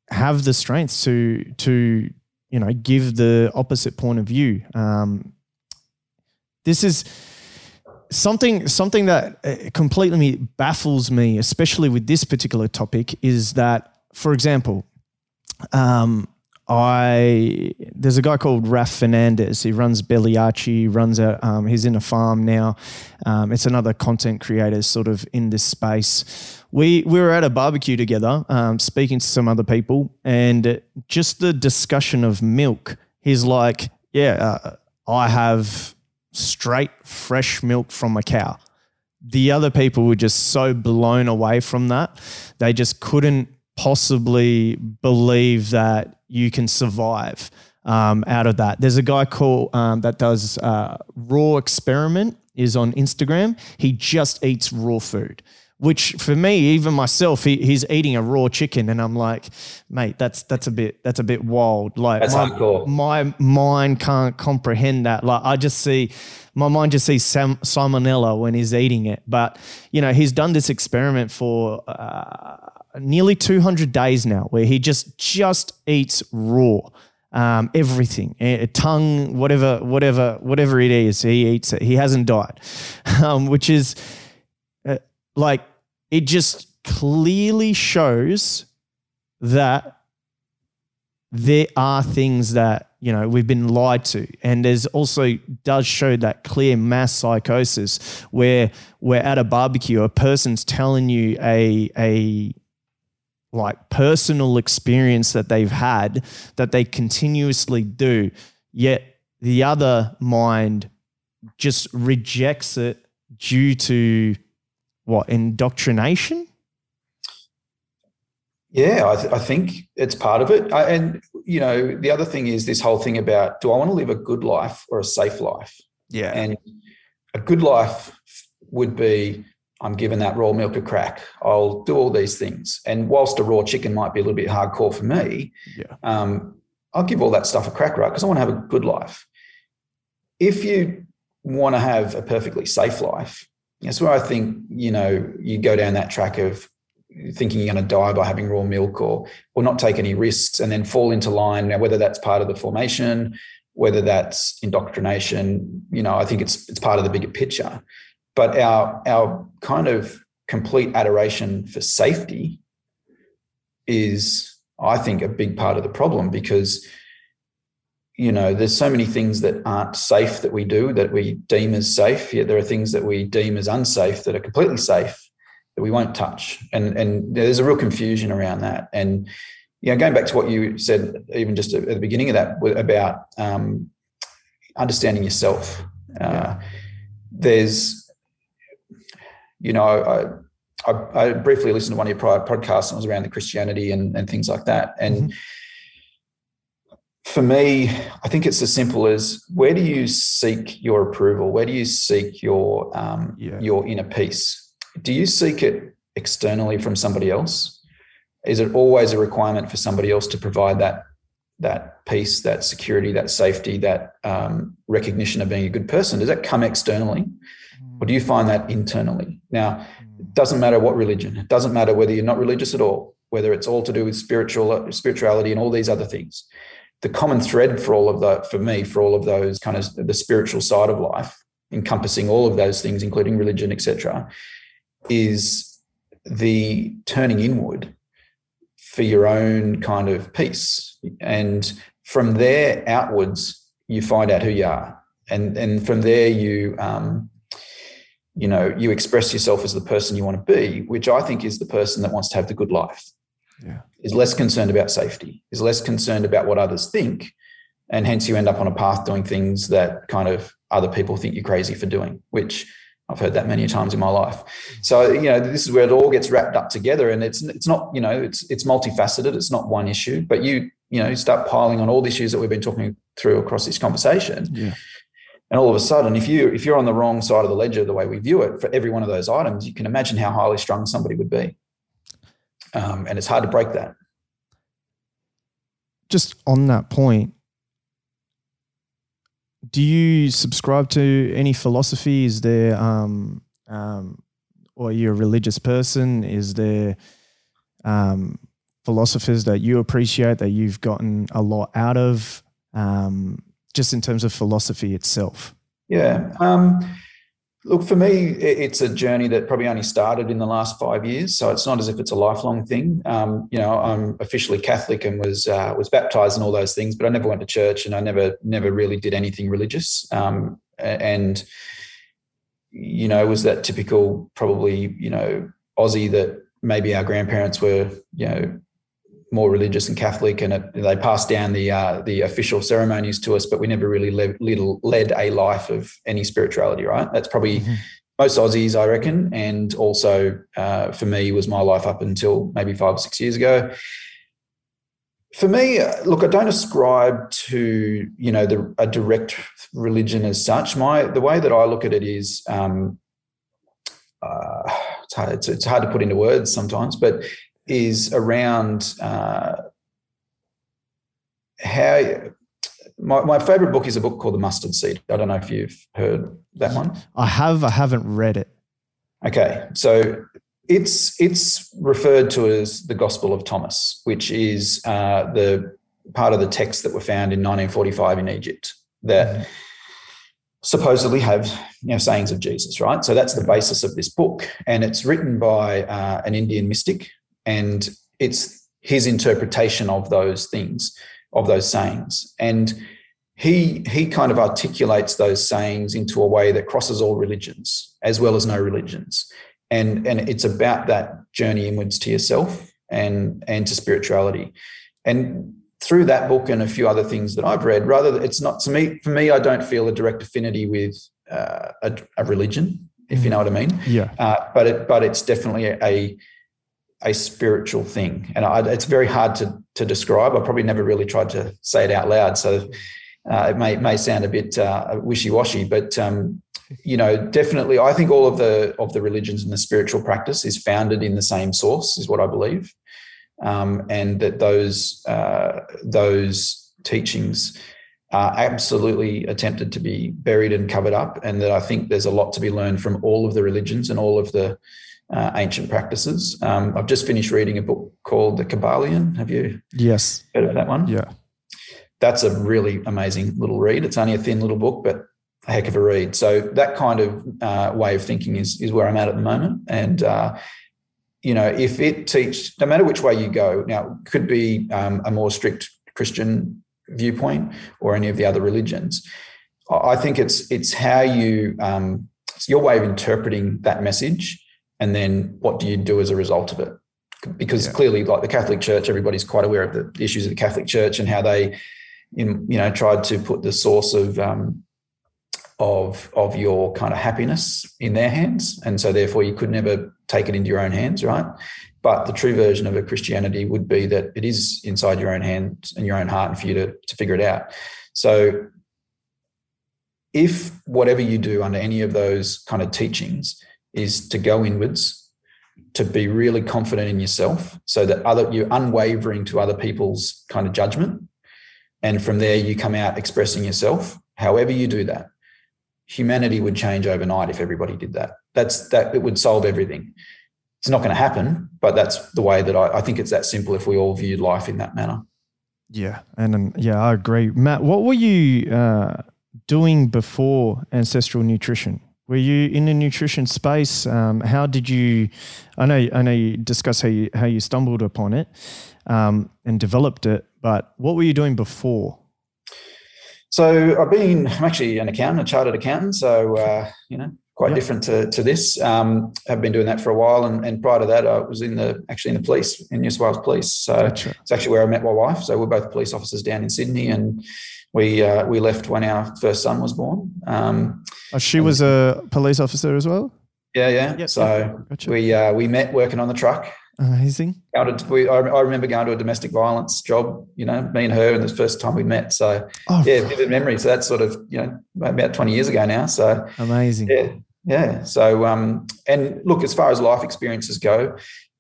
S2: have the strength to to you know give the opposite point of view. Um, this is something something that uh, completely baffles me, especially with this particular topic, is that, for example, um, I there's a guy called Raf Fernandez. He runs Belliachi. Runs a um, he's in a farm now. Um, it's another content creator sort of in this space. We we were at a barbecue together, um, speaking to some other people, and just the discussion of milk. He's like, "Yeah, uh, I have straight fresh milk from a cow." The other people were just so blown away from that, they just couldn't possibly believe that you can survive um, out of that. There's a guy called um, that does uh, raw experiment is on Instagram. He just eats raw food. Which for me, even myself, he, he's eating a raw chicken, and I'm like, mate, that's that's a bit that's a bit wild. Like
S1: that's
S2: my,
S1: hardcore.
S2: my mind can't comprehend that. Like I just see my mind just sees sam- salmonella when he's eating it. But you know, he's done this experiment for uh, nearly 200 days now where he just just eats raw um, everything a tongue whatever whatever whatever it is he eats it he hasn't died um, which is uh, like it just clearly shows that there are things that you know we've been lied to. And there's also does show that clear mass psychosis where we're at a barbecue a person's telling you a a like personal experience that they've had that they continuously do, yet the other mind just rejects it, due to what indoctrination?
S1: Yeah, I, th- I, think it's part of it. I, and, you know, the other thing is this whole thing about do I want to live a good life or a safe life?
S2: Yeah.
S1: And a good life would be I'm given that raw milk a crack. I'll do all these things. And whilst a raw chicken might be a little bit hardcore for me,
S2: yeah.
S1: um, I'll give all that stuff a crack, right? Because I want to have a good life. If you want to have a perfectly safe life, that's where I think, you know, you go down that track of thinking you're going to die by having raw milk or or not take any risks and then fall into line. Now whether that's part of the formation whether that's indoctrination you know i think it's it's part of the bigger picture. But our our kind of complete adoration for safety is i think a big part of the problem because you know there's so many things that aren't safe that we do that we deem as safe yet there are things that we deem as unsafe that are completely safe that we won't touch. And and there's a real confusion around that. And you know, going back to what you said, even just at the beginning of that, about um, understanding yourself. Uh, there's, you know, I, I, I, briefly listened to one of your prior podcasts and it was around the Christianity and, and things like that. And mm-hmm. For me, I think it's as simple as where do you seek your approval? Where do you seek your um, yeah. your inner peace? do you seek it externally from somebody else? Is it always a requirement for somebody else to provide that that peace, that security, that safety, that um, recognition of being a good person? Does that come externally, mm. or do you find that internally? Now, it doesn't matter what religion. It doesn't matter whether you're not religious at all, whether it's all to do with spiritual spirituality and all these other things. The common thread for all of that, for me, for all of those kind of the spiritual side of life, encompassing all of those things, including religion, etc., is the turning inward for your own kind of peace. And from there outwards, you find out who you are. And, and from there, you, um, you know, you express yourself as the person you want to be, which I think is the person that wants to have the good life.
S2: Yeah.
S1: Is less concerned about safety, is less concerned about what others think. And hence you end up on a path doing things that kind of other people think you're crazy for doing, which I've heard that many times in my life. So you know, this is where it all gets wrapped up together, and it's it's not you know it's it's multifaceted. It's not one issue, but you you know you start piling on all the issues that we've been talking through across this conversation.
S2: Yeah.
S1: And all of a sudden, if you if you're on the wrong side of the ledger, the way we view it for every one of those items, you can imagine how highly strung somebody would be. Um, and it's hard to break that.
S2: Just on that point, do you subscribe to any philosophy? Is there, um, um, or are you a religious person? Is there um, philosophers that you appreciate that you've gotten a lot out of, um, just in terms of philosophy itself?
S1: Yeah. Um, Look, for me, it's a journey that probably only started in the last five years, so it's not as if it's a lifelong thing. Um, you know, I'm officially Catholic and was uh, was baptized and all those things, but I never went to church and I never never really did anything religious. Um, and you know, was that typical, probably you know, Aussie that maybe our grandparents were, you know, more religious and Catholic, and it, they passed down the uh, the official ceremonies to us, but we never really led, led a life of any spirituality. Right? That's probably mm-hmm. most Aussies, I reckon, and also uh, for me was my life up until maybe five or six years ago. For me, uh, look, I don't ascribe to you know the, a direct religion as such. My the way that I look at it is. Um, uh, it's, hard, it's, it's hard to put into words sometimes, but is around uh, how. My, my favorite book is a book called The Mustard Seed. I don't know if you've heard that one.
S2: I have. I haven't read it.
S1: Okay, so it's it's referred to as the Gospel of Thomas, which is uh, the part of the text that were found in 1945 in Egypt that mm-hmm. supposedly have you know sayings of Jesus, right? So that's the basis of this book, and it's written by uh, an Indian mystic and it's his interpretation of those things of those sayings and he he kind of articulates those sayings into a way that crosses all religions as well as no religions and and it's about that journey inwards to yourself and and to spirituality and through that book and a few other things that I've read rather it's not to me for me I don't feel a direct affinity with uh, a, a, religion if you know what I mean.
S2: Yeah.
S1: Uh, but it, but it's definitely a a spiritual thing, and I, it's very hard to to describe. I probably never really tried to say it out loud, so uh, it may may sound a bit uh, wishy washy. But um, you know, definitely, I think all of the of the religions and the spiritual practice is founded in the same source, is what I believe, um, and that those uh, those teachings are absolutely attempted to be buried and covered up, and that I think there's a lot to be learned from all of the religions and all of the uh, ancient practices. Um, I've just finished reading a book called The Kybalion. Have you
S2: Yes.
S1: heard of that one?
S2: Yeah.
S1: That's a really amazing little read. It's only a thin little book, but a heck of a read. So that kind of uh, way of thinking is is where I'm at at the moment, and. Uh, you know, if it teach, no matter which way you go, now it could be um, a more strict Christian viewpoint or any of the other religions. I I think it's it's how you um, it's your way of interpreting that message, and then what do you do as a result of it? Because
S2: Yeah.
S1: clearly, like the Catholic Church, everybody's quite aware of the issues of the Catholic Church and how they, in, you know, tried to put the source of um, of of your kind of happiness in their hands, and so therefore you could never take it into your own hands, right? But the true version of a Christianity would be that it is inside your own hands and your own heart, and for you to to figure it out. So, if whatever you do under any of those kind of teachings is to go inwards, to be really confident in yourself, so that other you're unwavering to other people's kind of judgment, and from there you come out expressing yourself. However you do that, humanity would change overnight if everybody did that. That's that it would solve everything. It's not going to happen, but that's the way that I, I think it's that simple if we all viewed life in that manner.
S2: Yeah, and um, yeah, I agree, Matt. What were you uh, doing before ancestral nutrition? Were you in the nutrition space? Um, how did you? I know, I know you discussed how you how you stumbled upon it um, and developed it, but what were you doing before?
S1: So I've been, I'm actually an accountant, a chartered accountant. So, uh, you know, quite
S2: Yeah.
S1: different to, to this. Um, I've been doing that for a while. And, and prior to that, I was in the, actually in the police, in New South Wales Police. So
S2: Gotcha.
S1: it's actually where I met my wife. So we're both police officers down in Sydney and we, uh, we left when our first son was born. Um,
S2: Oh, she was a police officer as well.
S1: yeah, yeah.
S2: Yep,
S1: so
S2: Gotcha.
S1: we, uh, we met working on the truck.
S2: Amazing.
S1: To, we, I, I remember going to a domestic violence job, you know, me and her, and the first time we met. So
S2: Oh,
S1: yeah, vivid memory. So that's sort of, you know, about 20 years ago now. So
S2: amazing.
S1: yeah, yeah. So um, and look, as far as life experiences go,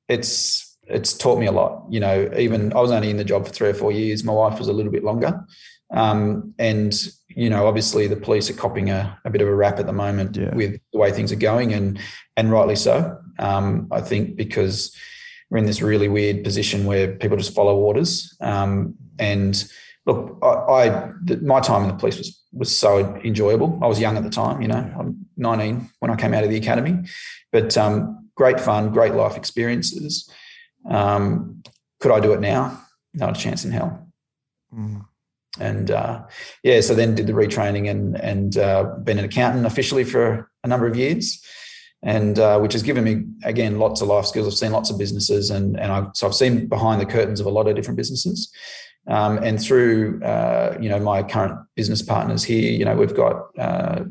S1: it's it's taught me a lot. You know, even I was only in the job for three or four years. My wife was a little bit longer. Um, and you know, obviously the police are copping a, a bit of a rap at the moment
S2: Yeah.
S1: with the way things are going, and and rightly so. Um, I think because we're in this really weird position where people just follow orders. Um, and look, I, I th- my time in the police was was so enjoyable. I was young at the time, you know, I'm 19 when I came out of the academy, but um, great fun, great life experiences. Um, could I do it now? Not a chance in hell.
S2: Mm.
S1: And uh, yeah, so then did the retraining and and uh, been an accountant officially for a number of years, and uh, which has given me again lots of life skills. I've seen lots of businesses, and and I so I've seen behind the curtains of a lot of different businesses. Um, and through uh, you know my current business partners here, you know we've got uh,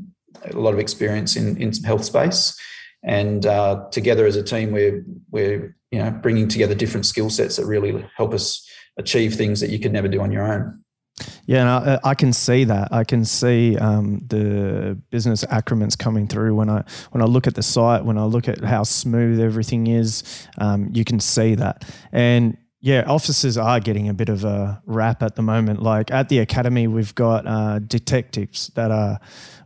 S1: a lot of experience in in some health space, and uh, together as a team, we're we're you know bringing together different skill sets that really help us achieve things that you could never do on your own.
S2: Yeah, and I, I can see that. I can see um, the business accrements coming through when I when I look at the site, when I look at how smooth everything is. Um, you can see that, and yeah, officers are getting a bit of a rap at the moment. Like at the academy, we've got uh, detectives that are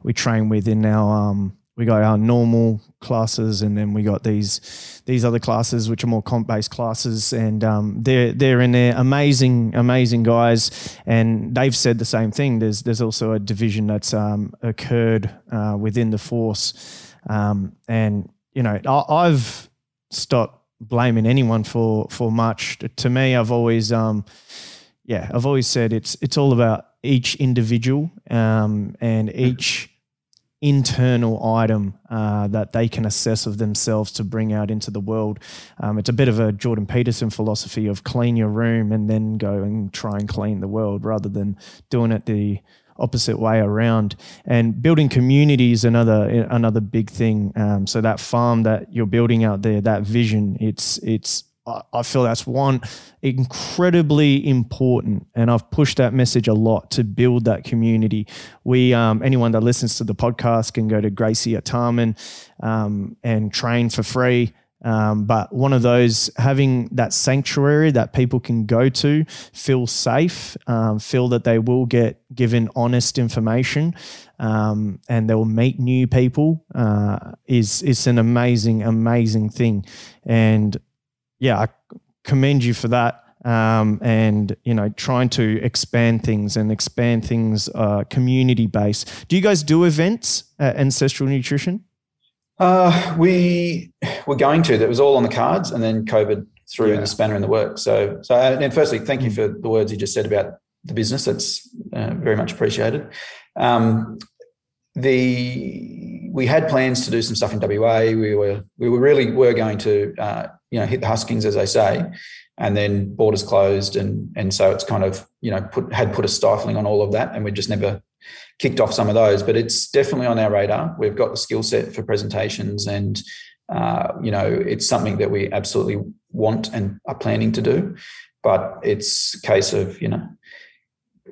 S2: we train with in our um, we got our normal classes and then we got these these other classes which are more comp based classes. And um, they're they're in there amazing amazing guys. And they've said the same thing. There's there's also a division that's um, occurred uh, within the force. Um, and you know I, I've stopped blaming anyone for for much. To me I've always um yeah I've always said it's it's all about each individual um, and each internal item uh, that they can assess of themselves to bring out into the world. Um, it's a bit of a Jordan Peterson philosophy of clean your room and then go and try and clean the world rather than doing it the opposite way around. And building community is another another big thing. Um, so that farm that you're building out there, that vision, it's it's I feel that's one incredibly important, and I've pushed that message a lot to build that community. We, um, anyone that listens to the podcast, can go to Gracie at Tarman um, and train for free. Um, but one of those having that sanctuary that people can go to, feel safe, um, feel that they will get given honest information, um, and they will meet new people uh, is is an amazing, amazing thing. And yeah, I commend you for that. Um, and you know, trying to expand things and expand things uh, community based. Do you guys do events at Ancestral Nutrition?
S1: Uh, we were going to. That was all on the cards, and then COVID threw yeah. the spanner in the works. So, so and firstly, thank you mm. for the words you just said about the business. That's uh, very much appreciated. Um, the we had plans to do some stuff in WA. We were we were really were going to uh, you know hit the huskings as they say, and then borders closed, and and so it's kind of you know put had put a stifling on all of that, and we just never kicked off some of those. But it's definitely on our radar. We've got the skill set for presentations, and uh, you know it's something that we absolutely want and are planning to do. But it's a case of you know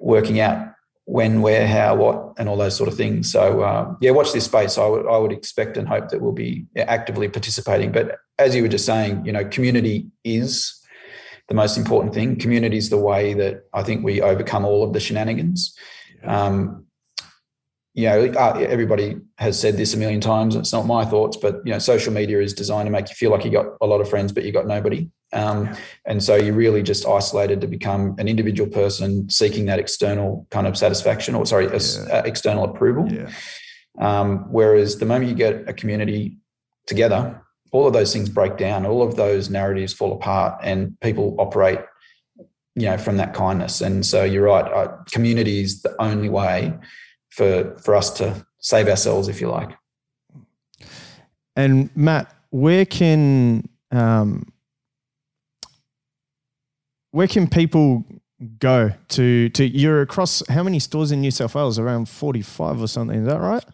S1: working out when, where, how, what, and all those sort of things. So uh, yeah, watch this space. I would I would expect and hope that we'll be actively participating. But as you were just saying, you know, community is the most important thing. Community is the way that I think we overcome all of the shenanigans. Um, you know, uh, everybody has said this a million times. It's not my thoughts, but you know, social media is designed to make you feel like you got a lot of friends, but you got nobody. Um, yeah. And so you're really just isolated to become an individual person seeking that external kind of satisfaction, or sorry, yeah. external approval.
S2: Yeah.
S1: Um, whereas the moment you get a community together, all of those things break down, all of those narratives fall apart, and people operate, you know, from that kindness. And so you're right. Uh, community is the only way for for us to save ourselves, if you like.
S2: And Matt, where can um, where can people go to to you're across how many stores in New South Wales? Around forty five or something. Is that right?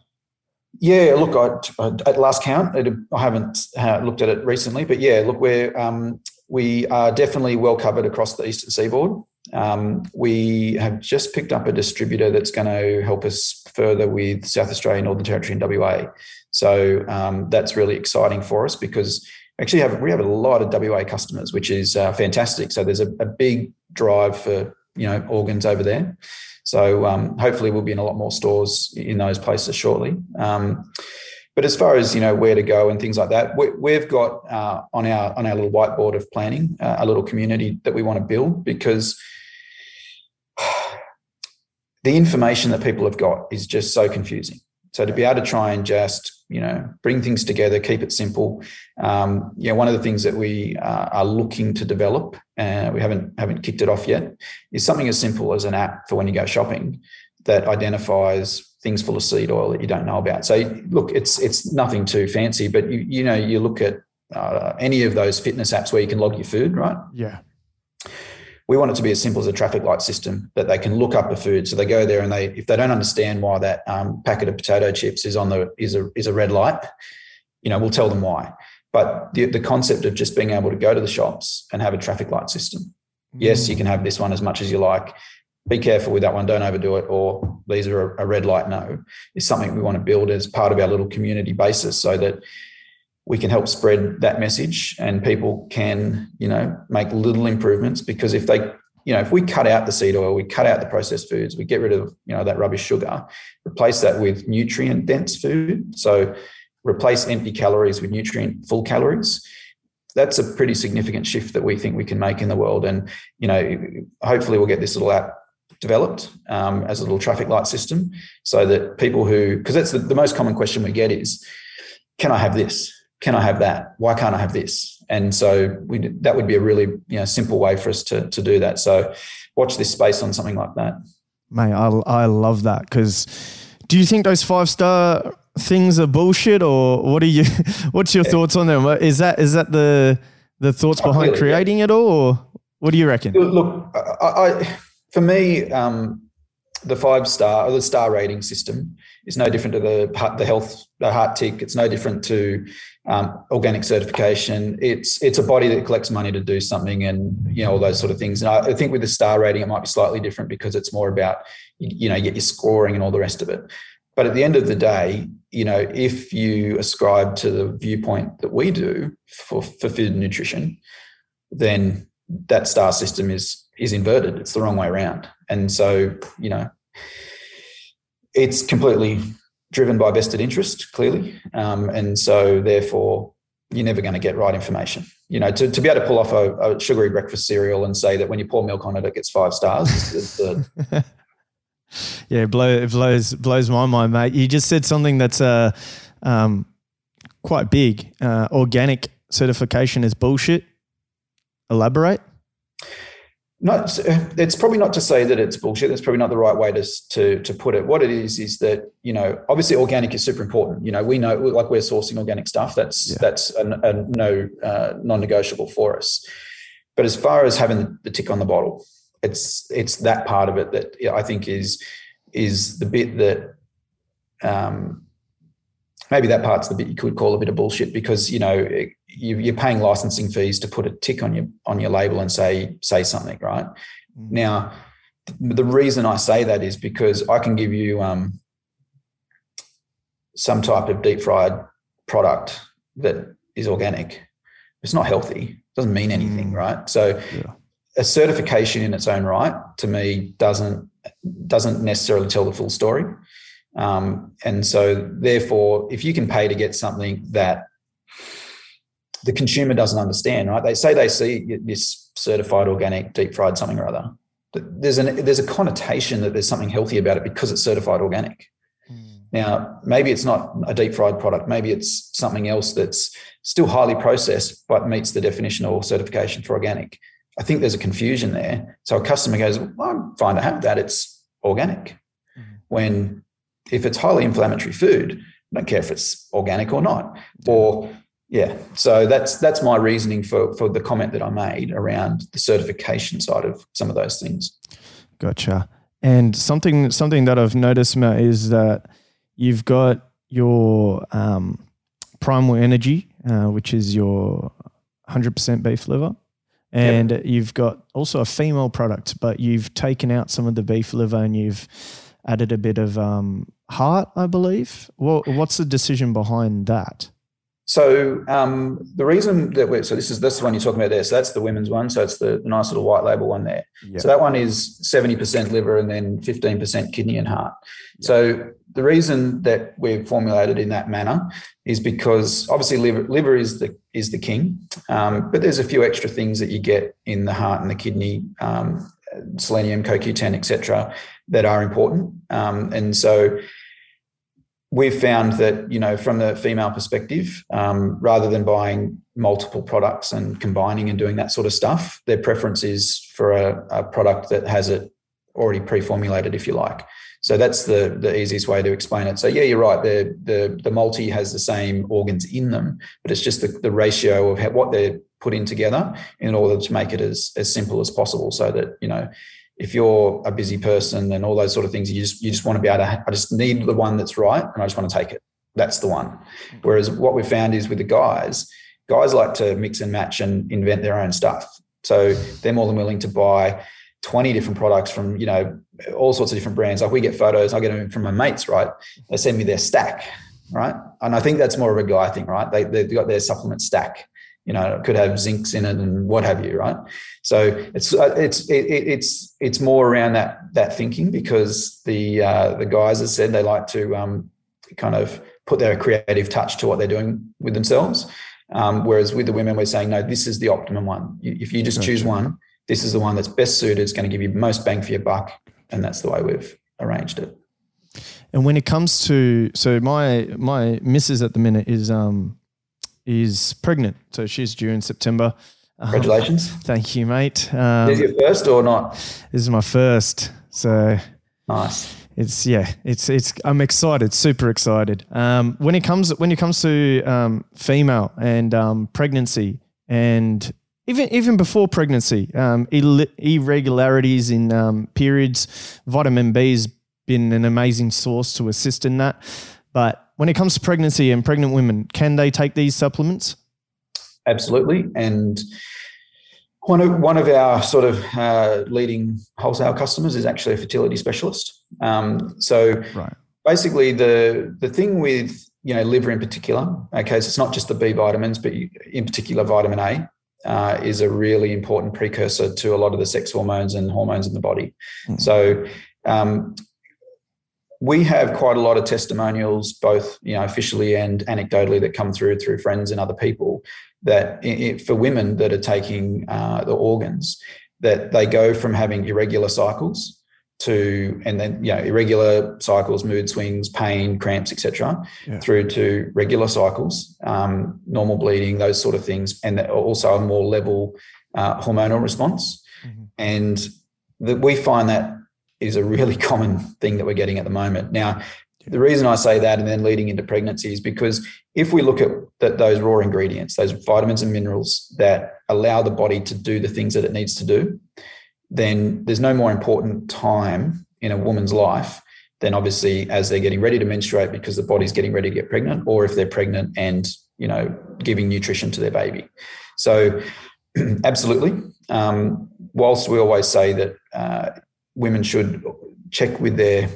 S1: Yeah, look, I, at last count, it, I haven't looked at it recently, but yeah, look, we're um, we are definitely well covered across the eastern seaboard. Um, we have just picked up a distributor that's going to help us further with South Australia, Northern Territory, and WA. So um, that's really exciting for us because actually have we have a lot of WA customers, which is uh, fantastic. So there's a, a, big drive for you know organs over there. So um, hopefully we'll be in a lot more stores in those places shortly. Um, but as far as you know where to go and things like that, we, have got uh, on our on our little whiteboard of planning uh, a little community that we want to build because the information that people have got is just so confusing. So to be able to try and just you know bring things together, keep it simple. Um, you know, one of the things that we uh, are looking to develop, and uh, we haven't haven't kicked it off yet, is something as simple as an app for when you go shopping that identifies things full of seed oil that you don't know about. So look, it's it's nothing too fancy, but you you know you look at uh, any of those fitness apps where you can log your food, right?
S2: Yeah.
S1: We want it to be as simple as a traffic light system that they can look up the food. So they go there and they, if they don't understand why that um, packet of potato chips is on the is a is a red light, you know, we'll tell them why. But the, the concept of just being able to go to the shops and have a traffic light system. Yes, you can have this one as much as you like be careful with that one, don't overdo it, or these are a, red light no, is something we want to build as part of our little community basis so that we can help spread that message and people can, you know, make little improvements because if they, you know, if we cut out the seed oil, we cut out the processed foods, we get rid of, you know, that rubbish sugar, replace that with nutrient dense food. So replace empty calories with nutrient full calories that's a pretty significant shift that we think we can make in the world. And you know, hopefully, we'll get this little app developed um, as a little traffic light system so that people who, because that's the, the most common question we get is, can I have this? Can I have that? Why can't I have this? And so we, that would be a really you know, simple way for us to, to do that. So watch this space on something like that.
S2: Mate, I, I love that because do you think those five star things are bullshit or what are you, what's your thoughts on them? Is that, is that the, the thoughts behind really, creating yeah. it all or what do you reckon?
S1: Look, I, I for me, um, the five star or the star rating system is no different to the the health the heart tick. It's no different to um, organic certification. It's it's a body that collects money to do something, and you know all those sort of things. And I, I think with the star rating, it might be slightly different because it's more about you know get your scoring and all the rest of it. But at the end of the day, you know, if you ascribe to the viewpoint that we do for, for food and nutrition, then that star system is is inverted. It's the wrong way around. And so, you know, it's completely driven by vested interest, clearly. Um, and so therefore you're never going to get right information. You know, to, to be able to pull off a, a, sugary breakfast cereal and say that when you pour milk on it, it gets five stars.
S2: yeah, blow, it blows blows my mind, mate. You just said something that's uh, um, quite big. Uh, organic certification is bullshit. Elaborate.
S1: Not, it's probably not to say that it's bullshit. That's probably not the right way to, to to put it. What it is is that you know, obviously, organic is super important. You know, we know like we're sourcing organic stuff. That's yeah. that's a, a no uh, non-negotiable for us. But as far as having the tick on the bottle, it's it's that part of it that I think is is the bit that um, maybe that part's the bit you could call a bit of bullshit because you know you're paying licensing fees to put a tick on your on your label and say say something right mm. now the reason I say that is because I can give you um, some type of deep fried product that is organic. It's not healthy. It doesn't mean anything, mm. right? So yeah a certification in its own right to me doesn't doesn't necessarily tell the full story. Um, and so, therefore, if you can pay to get something that the consumer doesn't understand, right? They say they see this certified organic deep fried something or other. There's an there's a connotation that there's something healthy about it because it's certified organic. Mm. Now, maybe it's not a deep fried product. Maybe it's something else that's still highly processed but meets the definition or certification for organic. I think there's a confusion there. So a customer goes, well, I'm fine to have that. It's organic. Mm-hmm. When if it's highly inflammatory food, I don't care if it's organic or not. Or yeah, so that's that's my reasoning for for the comment that I made around the certification side of some of those things.
S2: Gotcha. And something something that I've noticed Matt, is that you've got your um, primal energy, uh, which is your 100% beef liver, and yep. you've got also a female product, but you've taken out some of the beef liver and you've added a bit of um, heart, I believe. Well, what's the decision behind that?
S1: So um, the reason that we're so this is this one you're talking about there. So that's the women's one. So it's the, nice little white label one there. Yep. So that one is seventy percent liver and then fifteen percent kidney and heart. Yep. So the reason that we've formulated in that manner is because obviously liver, liver is the is the king, um, but there's a few extra things that you get in the heart and the kidney, um, selenium, CoQ10, etc., that are important. Um, and so we've found that you know from the female perspective, um, rather than buying multiple products and combining and doing that sort of stuff, their preference is for a, a product that has it already pre-formulated, if you like. So that's the the easiest way to explain it. So yeah, you're right. The the the multi has the same organs in them, but it's just the, the ratio of what they're put in together in order to make it as as simple as possible. So that you know, if you're a busy person and all those sort of things, you just you just want to be able to. I just need the one that's right, and I just want to take it. That's the one. Whereas what we found is with the guys, guys like to mix and match and invent their own stuff. So they're more than willing to buy 20 different products from, you know, all sorts of different brands. Like we get photos, I get them from my mates, right? They send me their stack, right? And I think that's more of a guy thing, right? They, they've got their supplement stack. You know, it could have zincs in it and what have you, right? So it's uh, it's it, it's it's more around that that thinking because the uh, the guys, as said, they like to um, kind of put their creative touch to what they're doing with themselves. Um, whereas with the women, we're saying no, this is the optimum one. If you just choose one, this is the one that's best suited, it's going to give you most bang for your buck. And that's the way we've arranged it.
S2: And when it comes to so my my missus at the minute is um is pregnant, so she's due in September.
S1: Congratulations!
S2: Um, thank you, mate. Um,
S1: is your first or not?
S2: This is my first, so
S1: nice.
S2: It's yeah, it's it's. I'm excited, super excited. Um, when it comes when it comes to um, female and um, pregnancy and even even before pregnancy, um, irregularities in um, periods, vitamin B has been an amazing source to assist in that. But when it comes to pregnancy and pregnant women, can they take these supplements?
S1: Absolutely, and one of one of our sort of uh, leading wholesale customers is actually a fertility specialist. Um, so right. basically, the the thing with you know liver in particular, okay, so it's not just the B vitamins, but in particular vitamin A uh, is a really important precursor to a lot of the sex hormones and hormones in the body. Mm. So um, we have quite a lot of testimonials, both you know officially and anecdotally, that come through through friends and other people that it, for women that are taking uh, the organs, that they go from having irregular cycles to and then you know irregular cycles mood swings pain cramps etc yeah. through to regular cycles um, normal bleeding those sort of things and also a more level uh, hormonal response mm-hmm. and that we find that is a really common thing that we're getting at the moment now the reason I say that and then leading into pregnancy is because if we look at those raw ingredients, those vitamins and minerals that allow the body to do the things that it needs to do, then there's no more important time in a woman's life than obviously as they're getting ready to menstruate because the body's getting ready to get pregnant, or if they're pregnant and you know giving nutrition to their baby. So, absolutely. Um, whilst we always say that uh, women should check with their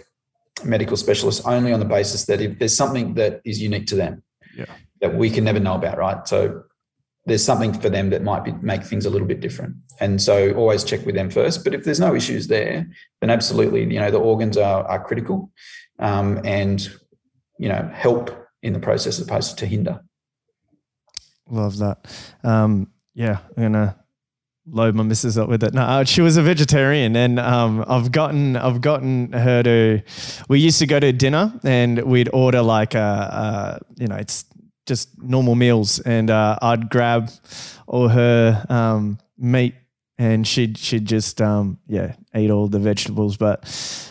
S1: medical specialists only on the basis that if there's something that is unique to them yeah. that we can never know about, right? So there's something for them that might be, make things a little bit different. And so always check with them first. But if there's no issues there, then absolutely, you know, the organs are, are critical um, and, you know, help in the process as opposed to hinder.
S2: Love that. Um, yeah, I'm gonna load my missus up with it. No, uh, she was a vegetarian, and um, I've gotten I've gotten her to. We used to go to dinner, and we'd order like a, a you know it's just normal meals, and uh, I'd grab all her um, meat, and she'd she'd just um, yeah eat all the vegetables. But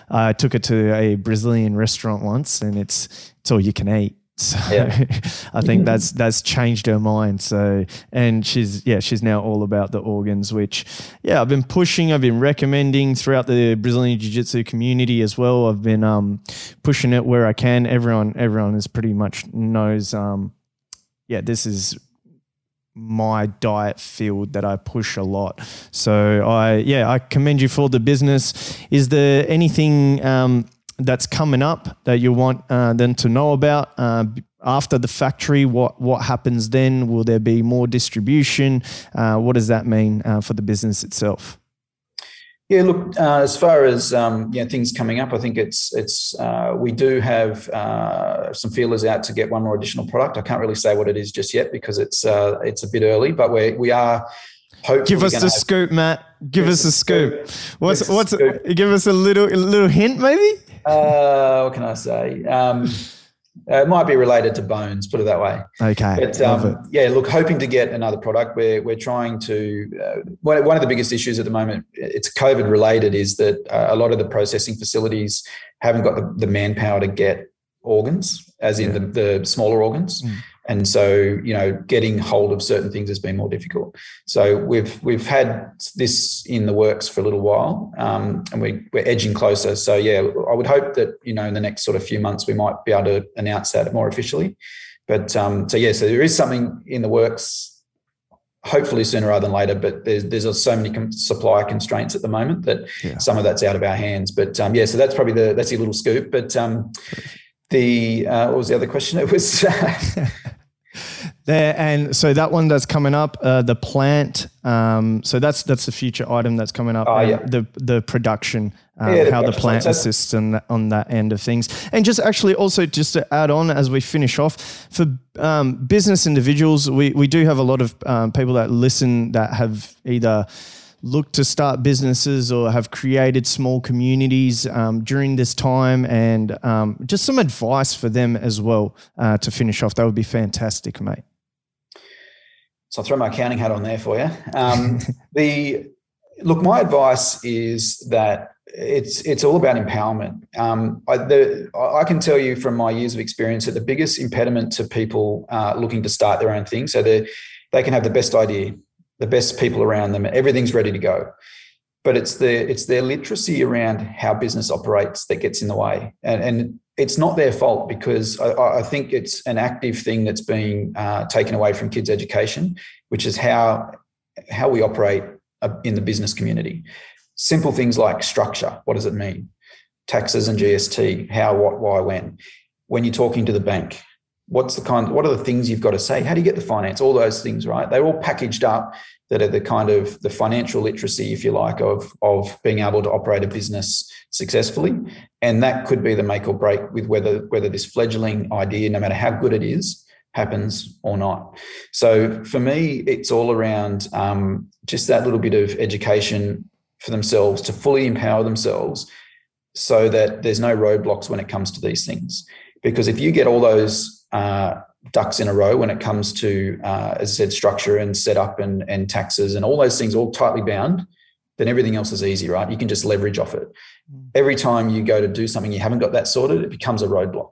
S2: I took her to a Brazilian restaurant once, and it's it's all you can eat. So yeah. I think that's that's changed her mind. So and she's yeah she's now all about the organs, which yeah I've been pushing, I've been recommending throughout the Brazilian Jiu Jitsu community as well. I've been um, pushing it where I can. Everyone everyone is pretty much knows um, yeah, this is my diet field that I push a lot. So I, yeah, I commend you for the business. Is there anything um, that's coming up that you want uh, them to know about uh, after the factory? What what happens then? Will there be more distribution? Uh, what does that mean uh, for the business itself?
S1: Yeah, look, uh, as far as um, yeah, things coming up, I think it's it's uh, we do have some feelers out to get one more additional product. I can't really say what it is just yet because it's it's a bit early, but we we are.
S2: Give us the have, scoop, Matt. Give us a scoop. What's what's scoop. give us a little a little hint, maybe?
S1: Uh, what can I say? Um, uh, it might be related to bones, put it that way.
S2: Okay.
S1: But um, yeah, look, hoping to get another product. We're we're trying to. Uh, one of the biggest issues at the moment, it's COVID related, is that uh, a lot of the processing facilities haven't got the, the manpower to get organs, as in yeah. the, the smaller organs. Mm and so you know getting hold of certain things has been more difficult. So we've we've had this in the works for a little while um, and we, we're edging closer. So yeah i would hope that you know in the next sort of few months we might be able to announce that more officially. But um, so yeah so there is something in the works hopefully sooner rather than later but there's there's so many supply constraints at the moment that yeah. some of that's out of our hands. But um, yeah so that's probably the that's your little scoop. But um, the uh, what was the other question? It was
S2: there, and so that one that's coming up, uh, the plant. Um, so that's that's the future item that's coming up.
S1: Oh, yeah.
S2: The the production, um, yeah, the how the plant assists on, on that end of things, and just actually also just to add on as we finish off for um, business individuals, we we do have a lot of um, people that listen that have either look to start businesses or have created small communities um, during this time and um, just some advice for them as well uh, to finish off, that would be fantastic, mate.
S1: So I'll throw my accounting hat on there for you. Um, the look, my advice is that it's it's all about empowerment. Um, I, the, I, can tell you from my years of experience that the biggest impediment to people uh, looking to start their own thing, so they they can have the best idea, the best people around them, everything's ready to go. But it's their it's their literacy around how business operates that gets in the way, and, and it's not their fault because I, I, think it's an active thing that's being uh, taken away from kids' education, which is how how we operate uh, in the business community. Simple things like structure. What does it mean? Taxes and GST. How, what, why, when. When you're talking to the bank, what's the kind what are the things you've got to say? How do you get the finance? All those things right? They're all packaged up that are the kind of the financial literacy if you like of of being able to operate a business successfully. And that could be the make or break with whether whether this fledgling idea no matter how good it is happens or not. So for me it's all around um, just that little bit of education for themselves to fully empower themselves so that there's no roadblocks when it comes to these things. Because if you get all those uh, ducks in a row when it comes to, uh, as I said, structure and setup and, and taxes and all those things all tightly bound, then everything else is easy, right? You can just leverage off it. Mm. Every time you go to do something you haven't got that sorted, it becomes a roadblock.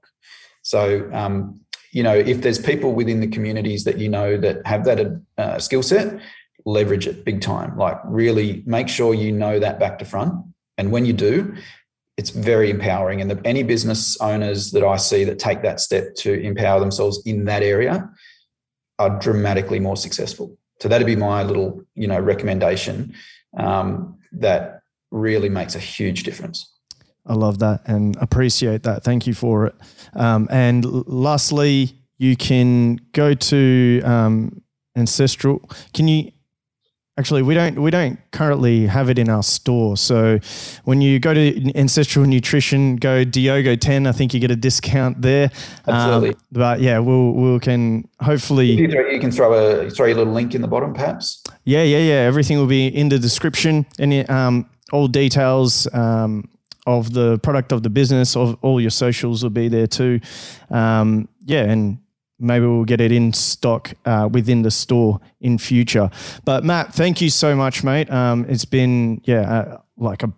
S1: So, um, you know, if there's people within the communities that you know that have that uh, skill set, leverage it big time. Like, really make sure you know that back to front. And when you do, it's very empowering. And the, any business owners that I see that take that step to empower themselves in that area are dramatically more successful. So that'd be my little, you know, recommendation um, that really makes a huge difference.
S2: I love that and appreciate that. Thank you for it. Um, and lastly, you can go to um, Ancestral. Can you Actually, we don't we don't currently have it in our store. So when you go to Ancestral Nutrition, go Diogo ten. I think you get a discount there.
S1: Absolutely. Um,
S2: but yeah, we'll we can hopefully
S1: you, throw, you, can throw a throw a little link in the bottom, perhaps.
S2: Yeah, yeah, yeah. Everything will be in the description. Any um, all details um, of the product of the business, of all your socials will be there too. Um, yeah, and maybe we'll get it in stock uh, within the store in future. But Matt, thank you so much, mate. Um, it's been yeah, uh, like a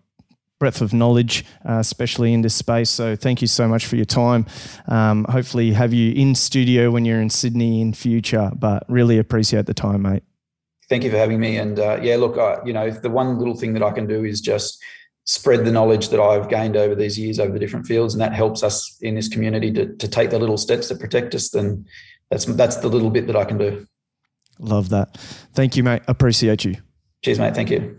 S2: breadth of knowledge, uh, especially in this space. So thank you so much for your time. Um, hopefully, have you in studio when you're in Sydney in future. But really appreciate the time, mate.
S1: Thank you for having me. And uh, yeah, look, you know, the one little thing that I can do is just spread the knowledge that I've gained over these years over the different fields, and that helps us in this community to, to take the little steps that protect us, then that's that's the little bit that I can do.
S2: Love that. Thank you, mate. Appreciate you.
S1: Cheers, mate. Thank you.